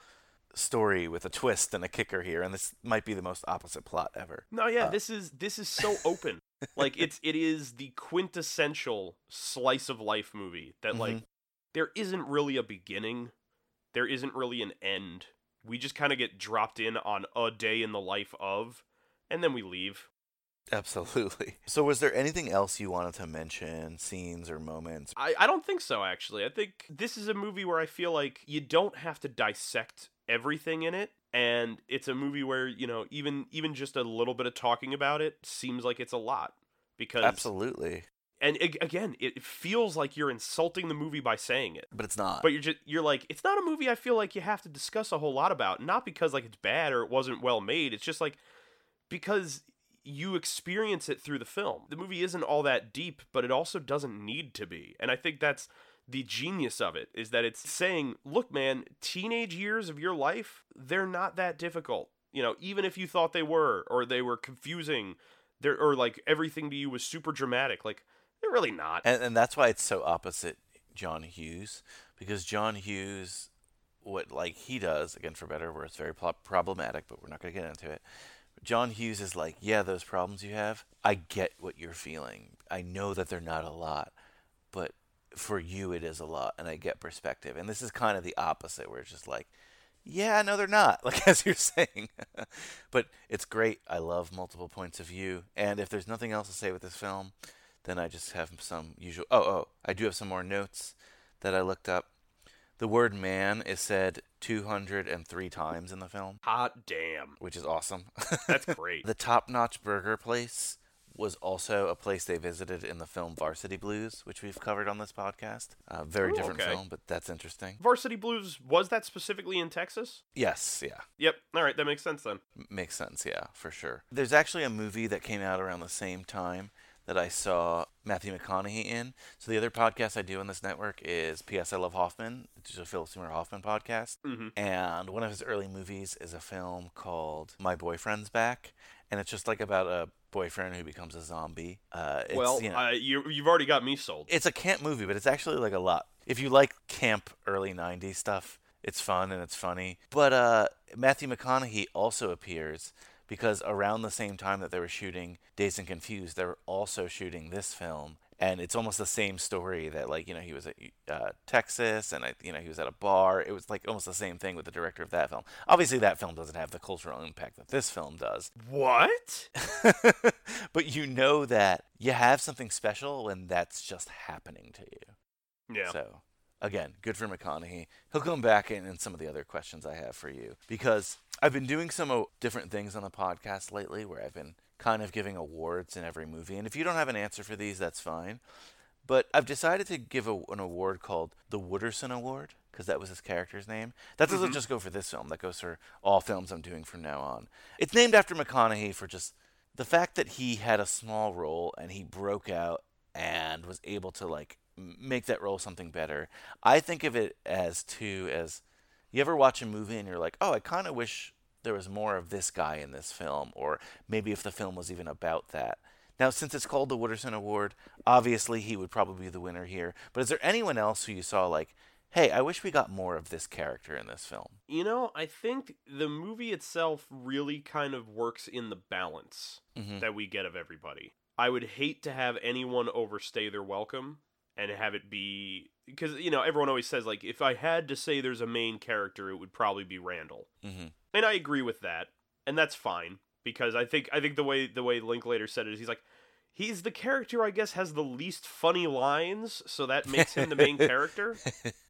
story with a twist and a kicker here, and this might be the most opposite plot ever. No, yeah, Uh, this is this is so open. like it's it is the quintessential slice of life movie that like Mhm. there isn't really a beginning, there isn't really an end. We just kind of get dropped in on a day in the life of, and then we leave. Absolutely. So, was there anything else you wanted to mention, scenes or moments? I, I don't think so, actually. I think this is a movie where I feel like you don't have to dissect everything in it. And it's a movie where, you know, even even just a little bit of talking about it seems like it's a lot. Because Absolutely. and ag- again, it feels like you're insulting the movie by saying it. But it's not. But you're just you're like, it's not a movie I feel like you have to discuss a whole lot about. Not because like it's bad or it wasn't well made. It's just like because you experience it through the film. The movie isn't all that deep, but it also doesn't need to be. And I think that's the genius of it is that it's saying, look, man, teenage years of your life, they're not that difficult. You know, even if you thought they were, or they were confusing, they're, or like everything to you was super dramatic, like they're really not. And, and that's why it's so opposite John Hughes, because John Hughes, what like he does, again for better or worse, very pro- problematic, but we're not going to get into it. John Hughes is like, yeah, those problems you have, I get what you're feeling. I know that they're not a lot, but for you it is a lot, and I get perspective. And this is kind of the opposite, where it's just like, yeah, no, they're not, like as you're saying. but it's great. I love multiple points of view, and if there's nothing else to say with this film, then I just have some usual. Oh, oh, I do have some more notes that I looked up. The word man is said 203 times in the film, Hot damn. which is awesome. That's great. the Top Notch Burger Place was also a place they visited in the film Varsity Blues, which we've covered on this podcast. Uh, very Ooh, different okay. film, but that's interesting. Varsity Blues, was that specifically in Texas? Yes, yeah. Yep. All right, that makes sense then. M- Makes sense, yeah, for sure. There's actually a movie that came out around the same time that I saw Matthew McConaughey in. So the other podcast I do on this network is P.S. I Love Hoffman, which is a Philip Seymour Hoffman podcast. Mhm. And one of his early movies is a film called My Boyfriend's Back, and it's just like about a boyfriend who becomes a zombie. Uh, it's, well, you know, uh, you, you've already got me sold. it's a camp movie, but it's actually like a lot. If you like camp early 90s stuff, it's fun and it's funny. But uh, Matthew McConaughey also appears because around the same time that they were shooting Dazed and Confused, they were also shooting this film. And it's almost the same story that, like, you know, he was at uh, Texas and, I, you know, he was at a bar. It was like almost the same thing with the director of that film. Obviously, that film doesn't have the cultural impact that this film does. What? but you know that you have something special when that's just happening to you. Yeah. So, again, good for McConaughey. He'll come back in, in some of the other questions I have for you because I've been doing some different things on the podcast lately where I've been kind of giving awards in every movie. And if you don't have an answer for these, that's fine. But I've decided to give a, an award called the Wooderson Award because that was his character's name. That doesn't Mhm. just go for this film, that goes for all films I'm doing from now on. It's named after McConaughey for just the fact that he had a small role and he broke out and was able to like make that role something better. I think of it as too as you ever watch a movie and you're like, "Oh, I kind of wish there was more of this guy in this film or maybe if the film was even about that." Now, since it's called the Wooderson Award, obviously he would probably be the winner here. But is there anyone else who you saw like, "Hey, I wish we got more of this character in this film"? You know, I think the movie itself really kind of works in the balance Mhm. that we get of everybody. I would hate to have anyone overstay their welcome and have it be because you know everyone always says like if I had to say there's a main character, it would probably be Randall, Mm-hmm. and I agree with that, and that's fine because I think I think the way the way Linklater said it is he's like he's the character I guess has the least funny lines, so that makes him the main character.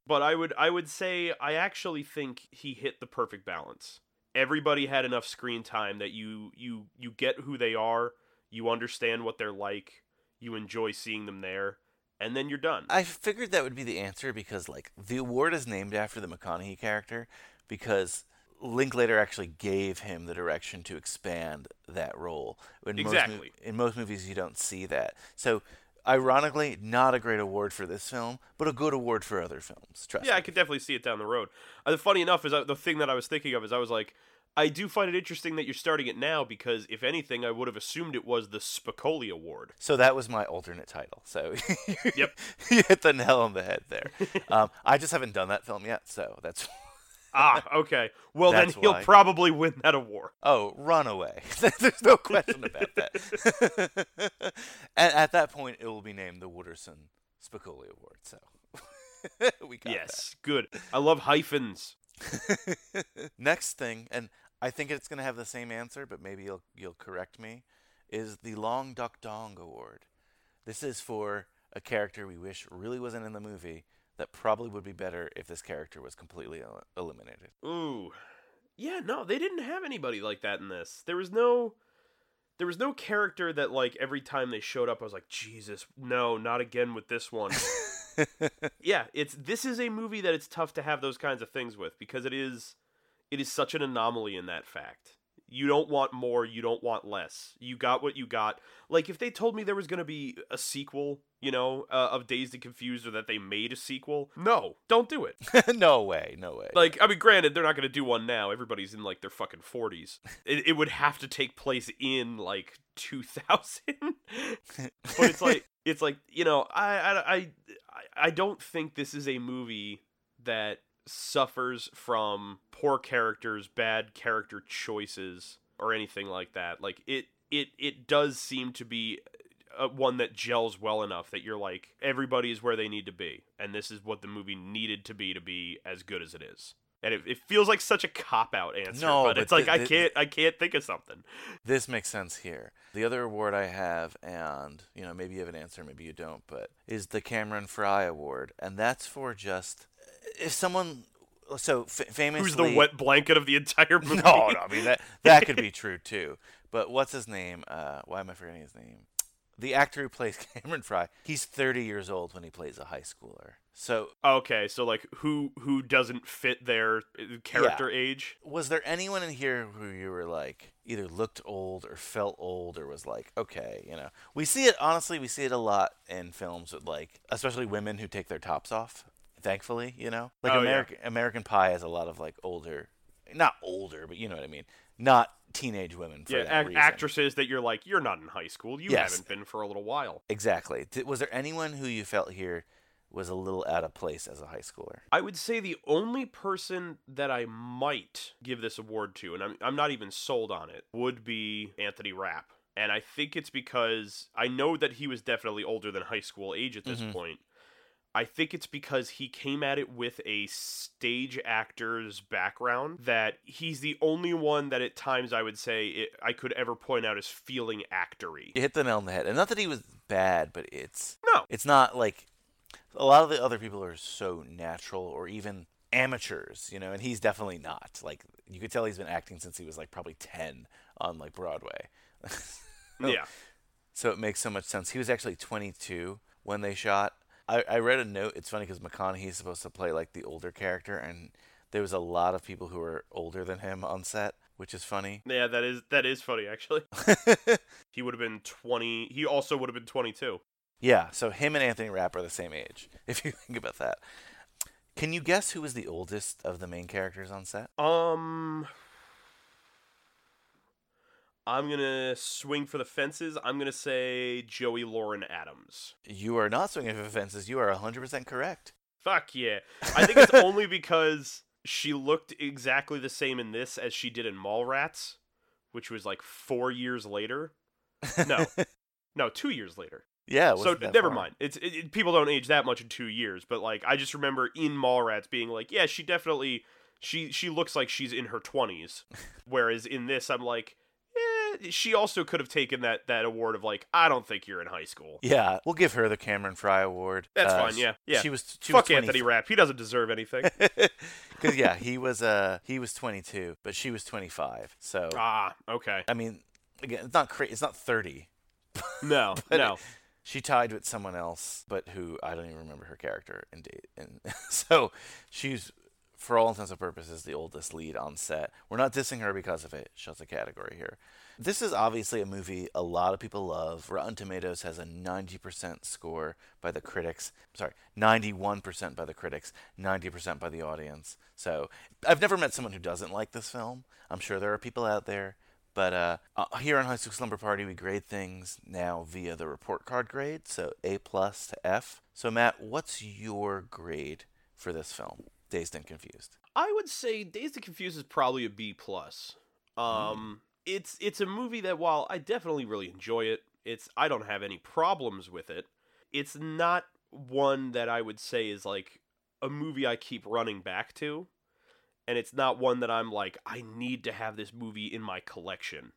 But I would I would say I actually think he hit the perfect balance. Everybody had enough screen time that you you you get who they are, you understand what they're like, you enjoy seeing them there, and then you're done. I figured that would be the answer because like the award is named after the McConaughey character because Linklater actually gave him the direction to expand that role. In Most, Exactly. mov- in most movies, you don't see that. So, ironically, not a great award for this film, but a good award for other films. Trust yeah, me. I could definitely see it down the road. Uh, funny enough is uh, the thing that I was thinking of is I was like, I do find it interesting that you're starting it now because if anything, I would have assumed it was the Spicoli Award. So that was my alternate title. So Yep. you hit the nail on the head there. um, I just haven't done that film yet, so that's ah, okay. Well, That's then he'll why. probably win that award. Oh, run away. There's no question about that. and at that point, it will be named the Wooderson Spicoli Award. So we got yes, good. I love hyphens. Next thing, and I think it's going to have the same answer, but maybe you'll you'll correct me. is the Long Duck Dong Award. This is for a character we wish really wasn't in the movie that probably would be better if this character was completely el- eliminated. Ooh. Yeah, no, they didn't have anybody like that in this. There was no there was no character that like every time they showed up I was like, "Jesus, no, not again with this one." yeah, it's this is a movie that it's tough to have those kinds of things with because it is it is such an anomaly in that fact. You don't want more, you don't want less. You got what you got. Like if they told me there was going to be a sequel, you know, uh, of Dazed and Confused or that they made a sequel, no, don't do it. no way, no way. Like, I mean, granted, they're not going to do one now. Everybody's in like their fucking forties. It, it would have to take place in like 2000. but it's like, it's like you know, I, I, I, I don't think this is a movie that suffers from poor characters, bad character choices, or anything like that. Like it, it, it does seem to be uh, one that gels well enough that you're like everybody is where they need to be, and this is what the movie needed to be to be as good as it is. And it, it feels like such a cop out answer, No, but, but it's like the- I can't I can't think of something. This makes sense here. The other award I have, and you know, maybe you have an answer, maybe you don't, but is the Cameron Fry Award, and that's for just if someone. So f- famously, Who's the wet blanket of the entire movie? No, no, I mean that that could be true too. But what's his name? Uh, why am I forgetting his name? The actor who plays Cameron Fry. He's 30 years old when he plays a high schooler. So Okay, so like who who doesn't fit their uh, character age? was there anyone in here who you were like either looked old or felt old or was like okay you know we see it honestly we see it a lot in films with like especially women who take their tops off thankfully you know like Oh, yeah. american american pie has a lot of like older not older but you know what i mean not teenage women for Yeah, that actresses that you're like you're not in high school. You Yes. haven't been for a little while. exactly was there anyone who you felt here was a little out of place as a high schooler I would say the only person that I might give this award to, and I'm, I'm not even sold on it, would be Anthony Rapp. And I think it's because I know that he was definitely older than high school age at this Mhm. point. I think it's because he came at it with a stage actor's background that he's the only one that at times I would say it, I could ever point out as feeling actory. you hit the nail on the head and not that he was bad but it's No. it's not like a lot of the other people are so natural or even amateurs you know and he's definitely not like you could tell he's been acting since he was like probably 10 on like broadway Yeah. so it makes so much sense he was actually 22 when they shot i, I read a note it's funny because mcconaughey's supposed to play like the older character and there was a lot of people who were older than him on set which is funny Yeah, that is that is funny actually. he would have been 20. He also would have been 22. Yeah, so him and Anthony Rapp are the same age, if you think about that. Can you guess who was the oldest of the main characters on set? Um I'm going to swing for the fences. I'm going to say Joey Lauren Adams. You are not swinging for the fences. You are 100% correct. Fuck yeah. I think it's only because she looked exactly the same in this as she did in Mallrats, which was like 4 years later. No. no, 2 years later. Yeah, so never far. mind. It's it, it- people don't age that much in two years, but like I just remember in Mallrats being like, yeah, she definitely she she looks like she's in her twenties, whereas in this I'm like, eh, she also could have taken that that award of like I don't think you're in high school. Yeah, we'll give her the Cameron Fry Award. That's Uh, fine. Yeah, yeah. She was she fuck was Anthony Rapp. He doesn't deserve anything. Because yeah, he was uh he was 22, but she was 25. So ah, okay. I mean, again, it's not cra- It's not 30. No, no. She tied with someone else, but who I don't even remember her character in date. And so she's, for all intents and purposes, the oldest lead on set. We're not dissing her because of it. She's a category here. This is obviously a movie a lot of people love. Rotten Tomatoes has a 90% score by the critics. Sorry, 91% by the critics, 90% by the audience. So I've never met someone who doesn't like this film. I'm sure there are people out there. But uh, uh, here on High School Slumber Party, we grade things now via the report card grade, so A plus to F. So Matt, what's your grade for this film, Dazed and Confused? I would say Dazed and Confused is probably a B plus. Um, it's it's a movie that while I definitely really enjoy it, it's I don't have any problems with it. It's not one that I would say is like a movie I keep running back to, and it's not one that I'm like I need to have this movie in my collection.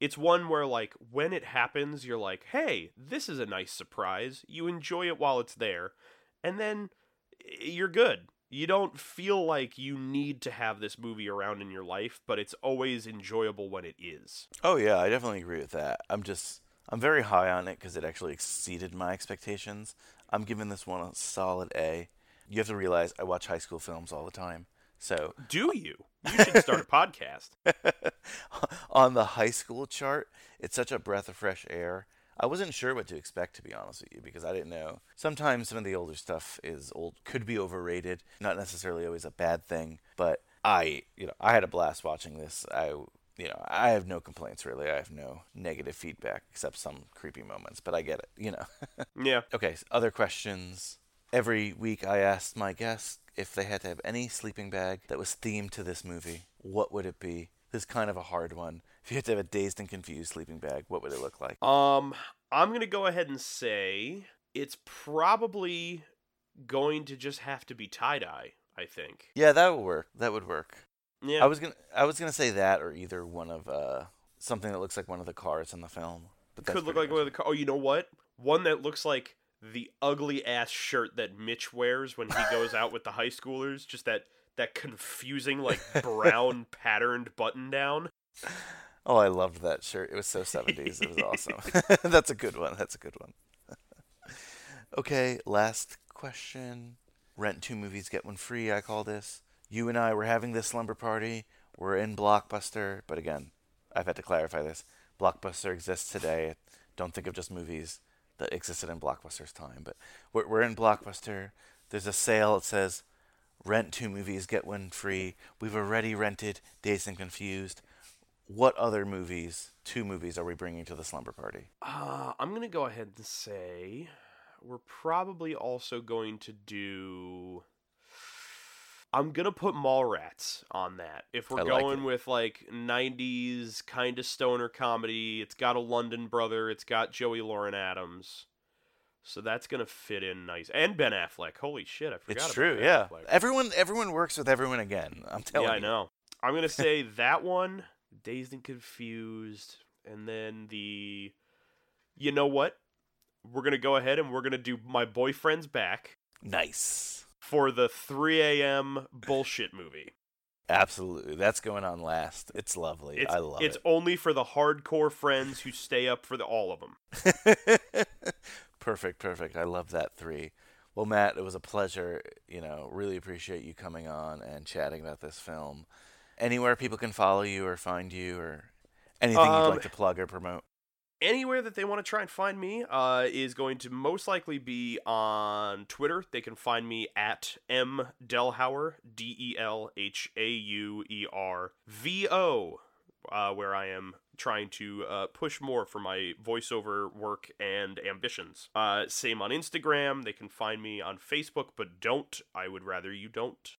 It's one where like when it happens, you're like, "Hey, this is a nice surprise." You enjoy it while it's there, and then eh, you're good. You don't feel like you need to have this movie around in your life, but it's always enjoyable when it is. Oh yeah, I definitely agree with that. I'm just I'm very high on it because it actually exceeded my expectations. I'm giving this one a solid A. You have to realize I watch high school films all the time. So Do you? You should start a podcast. on the high school chart, it's such a breath of fresh air. I wasn't sure what to expect to be honest with you because I didn't know. Sometimes some of the older stuff is old could be overrated, not necessarily always a bad thing, but I, you know, I had a blast watching this. I you know, I have no complaints really. I have no negative feedback except some creepy moments, but I get it, you know. yeah. Okay, so other questions. Every week I asked my guests if they had to have any sleeping bag that was themed to this movie, what would it be? This is kind of a hard one. If you had to have a dazed and confused sleeping bag, what would it look like? Um, I'm gonna go ahead and say it's probably going to just have to be tie dye. I think. Yeah, that would work. That would work. Yeah. I was gonna I was gonna say that or either one of uh something that looks like one of the cars in the film. But Could look like one of the. co- Oh, you know what? One that looks like the ugly ass shirt that Mitch wears when he goes out with the high schoolers. Just that that confusing like brown patterned button down. Oh, I loved that shirt. It was so 70s. It was awesome. That's a good one. That's a good one. okay, last question. Rent two movies, get one free, I call this. You and I were having this slumber party. We're in Blockbuster, but again, I've had to clarify this. Blockbuster exists today. Don't think of just movies that existed in Blockbuster's time, but we're, we're in Blockbuster. There's a sale. It says rent two movies, get one free. We've already rented Dazed and Confused. What other movies, two movies, are we bringing to the slumber party? Uh, I'm gonna go ahead and say we're probably also going to do. I'm gonna put Mallrats on that. If we're I like going with like '90s kind of stoner comedy, it's got a London brother, it's got Joey Lauren Adams, so that's gonna fit in nice. And Ben Affleck. Holy shit, I forgot. It's about true, Ben yeah. Affleck. Everyone, everyone works with everyone again. I'm telling yeah, you. I know. I'm gonna say that one, Dazed and Confused, and then the. You know what? We're gonna go ahead and we're gonna do my boyfriend's back Nice. for the 3 a.m. bullshit movie. Absolutely, that's going on last. It's lovely. It's, I love it's it. It's only for the hardcore friends who stay up for the, all of them. perfect, perfect. I love that three. Well, Matt, it was a pleasure. You know, really appreciate you coming on and chatting about this film. Anywhere people can follow you or find you, or anything you'd Um, like to plug or promote. anywhere that they want to try and find me uh, is going to most likely be on Twitter. They can find me at m delhauer d e l h a u e r v o, uh, where I am trying to uh, push more for my voiceover work and ambitions. Uh, same on Instagram. They can find me on Facebook, but don't. I would rather you don't.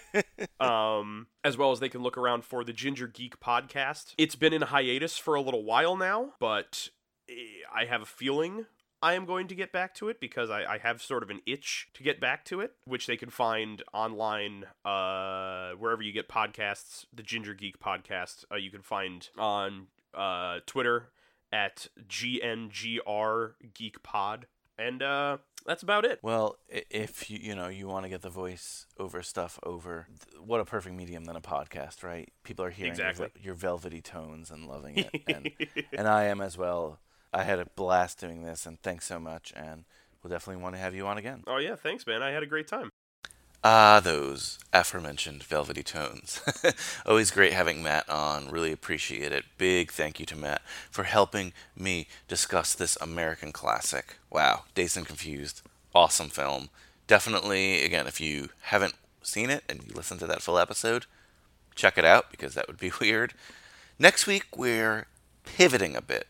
um, as well as they can look around for the Ginger Geek podcast. It's been in hiatus for a little while now, but eh, I have a feeling I am going to get back to it because I, I have sort of an itch to get back to it, which they can find online uh, wherever you get podcasts. The Ginger Geek podcast uh, you can find on uh, Twitter at GNGR Geek Pod. And uh, that's about it. Well, if you you know you want to get the voice over stuff over, what a perfect medium than a podcast, right? People are hearing your Exactly. ve- your, velvety tones and loving it, and and I am as well. I had a blast doing this, and thanks so much. And we'll definitely want to have you on again. Oh, yeah, thanks, man. I had a great time. Ah, those aforementioned velvety tones. Always great having Matt on. Really appreciate it. Big thank you to Matt for helping me discuss this American classic. Wow, Dazed and Confused. Awesome film. Definitely, again, if you haven't seen it and you listen to that full episode, check it out because that would be weird. Next week, we're pivoting a bit.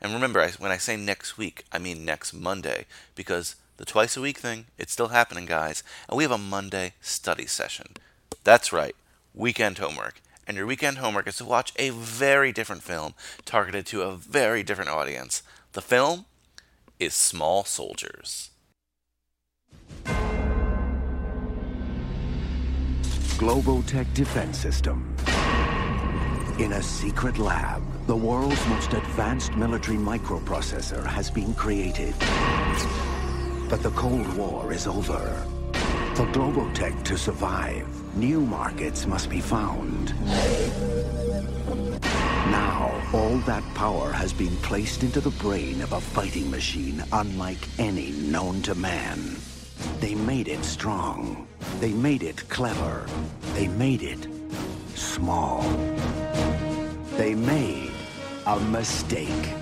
And remember, when I say next week, I mean next Monday because the twice a week thing, it's still happening, guys. And we have a Monday study session. That's right, weekend homework. And your weekend homework is to watch a very different film targeted to a very different audience. The film is Small Soldiers. Globotech Defense System. In a secret lab, The world's most advanced military microprocessor has been created. But the Cold War is over. For Globotech to survive, new markets must be found. Now, all that power has been placed into the brain of a fighting machine unlike any known to man. They made it strong. They made it clever. They made it small. They made a mistake.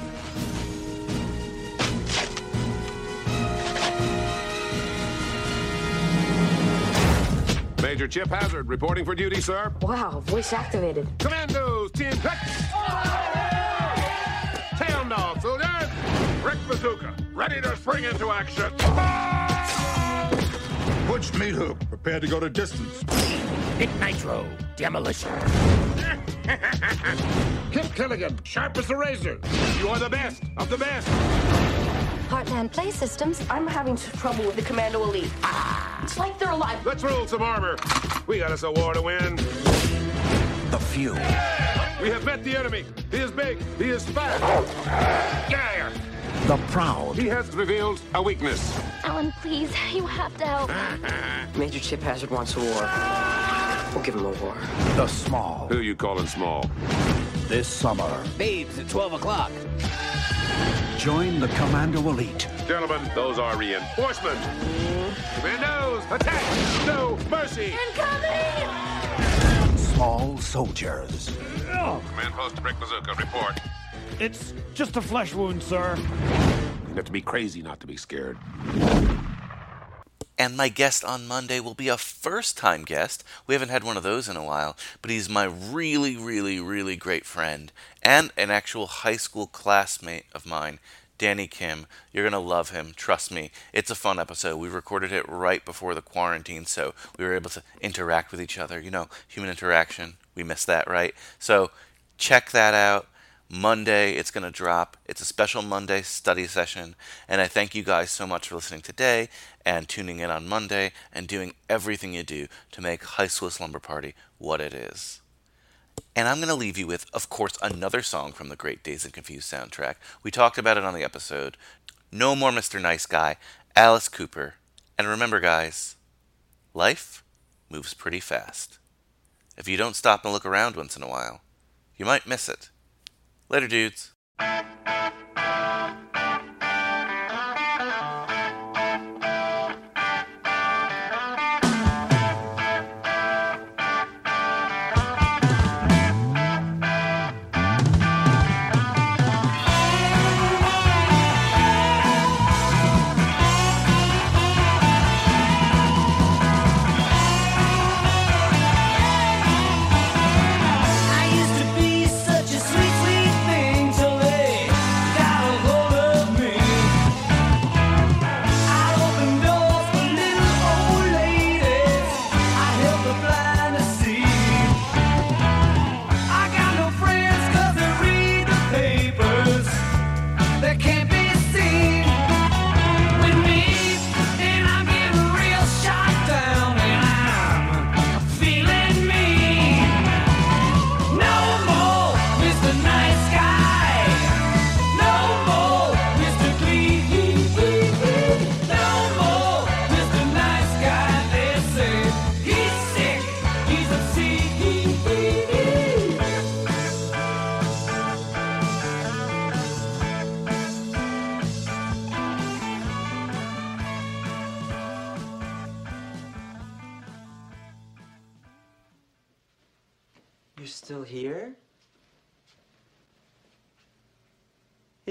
Major Chip Hazard reporting for duty, sir. Wow, voice activated. Commandos, team cut. Tail dog, soldiers. Brick Bazooka, ready to spring into action. Butch Meat Hook, prepared to go to distance. Nick Nitro, demolition. Kip Killagin, sharp as a razor. You are the best of the best. Heartland Play Systems. I'm having trouble with the Commando Elite. Ah, it's like they're alive. Let's roll some armor. We got us a war to win. The few. We have met the enemy. He is big. He is fat. Yeah. The proud. He has revealed a weakness. Alan, please, you have to help. Major Chip Hazard wants a war. We'll give him a war. The small. Who are you calling small? This summer, Babes at 12 o'clock. Join the Commando Elite. Gentlemen, those are reinforcements. Commandos, attack! No mercy! Incoming! Small soldiers. Command post Brick Bazooka, report. It's just a flesh wound, sir. You have to be crazy not to be scared. And my guest on Monday will be a first time guest. We haven't had one of those in a while, but he's my really, really, really great friend and an actual high school classmate of mine, Danny Kim. You're going to love him, trust me. It's a fun episode. We recorded it right before the quarantine, so we were able to interact with each other. You know, human interaction. We missed that, right? So check that out. Monday, it's going to drop. It's a special Monday study session. And I thank you guys so much for listening today and tuning in on Monday and doing everything you do to make High School Slumber Party what it is. And I'm going to leave you with, of course, another song from the Great Dazed and Confused soundtrack. We talked about it on the episode. No More Mr. Nice Guy, Alice Cooper. And remember, guys, life moves pretty fast. If you don't stop and look around once in a while, you might miss it. Later, dudes.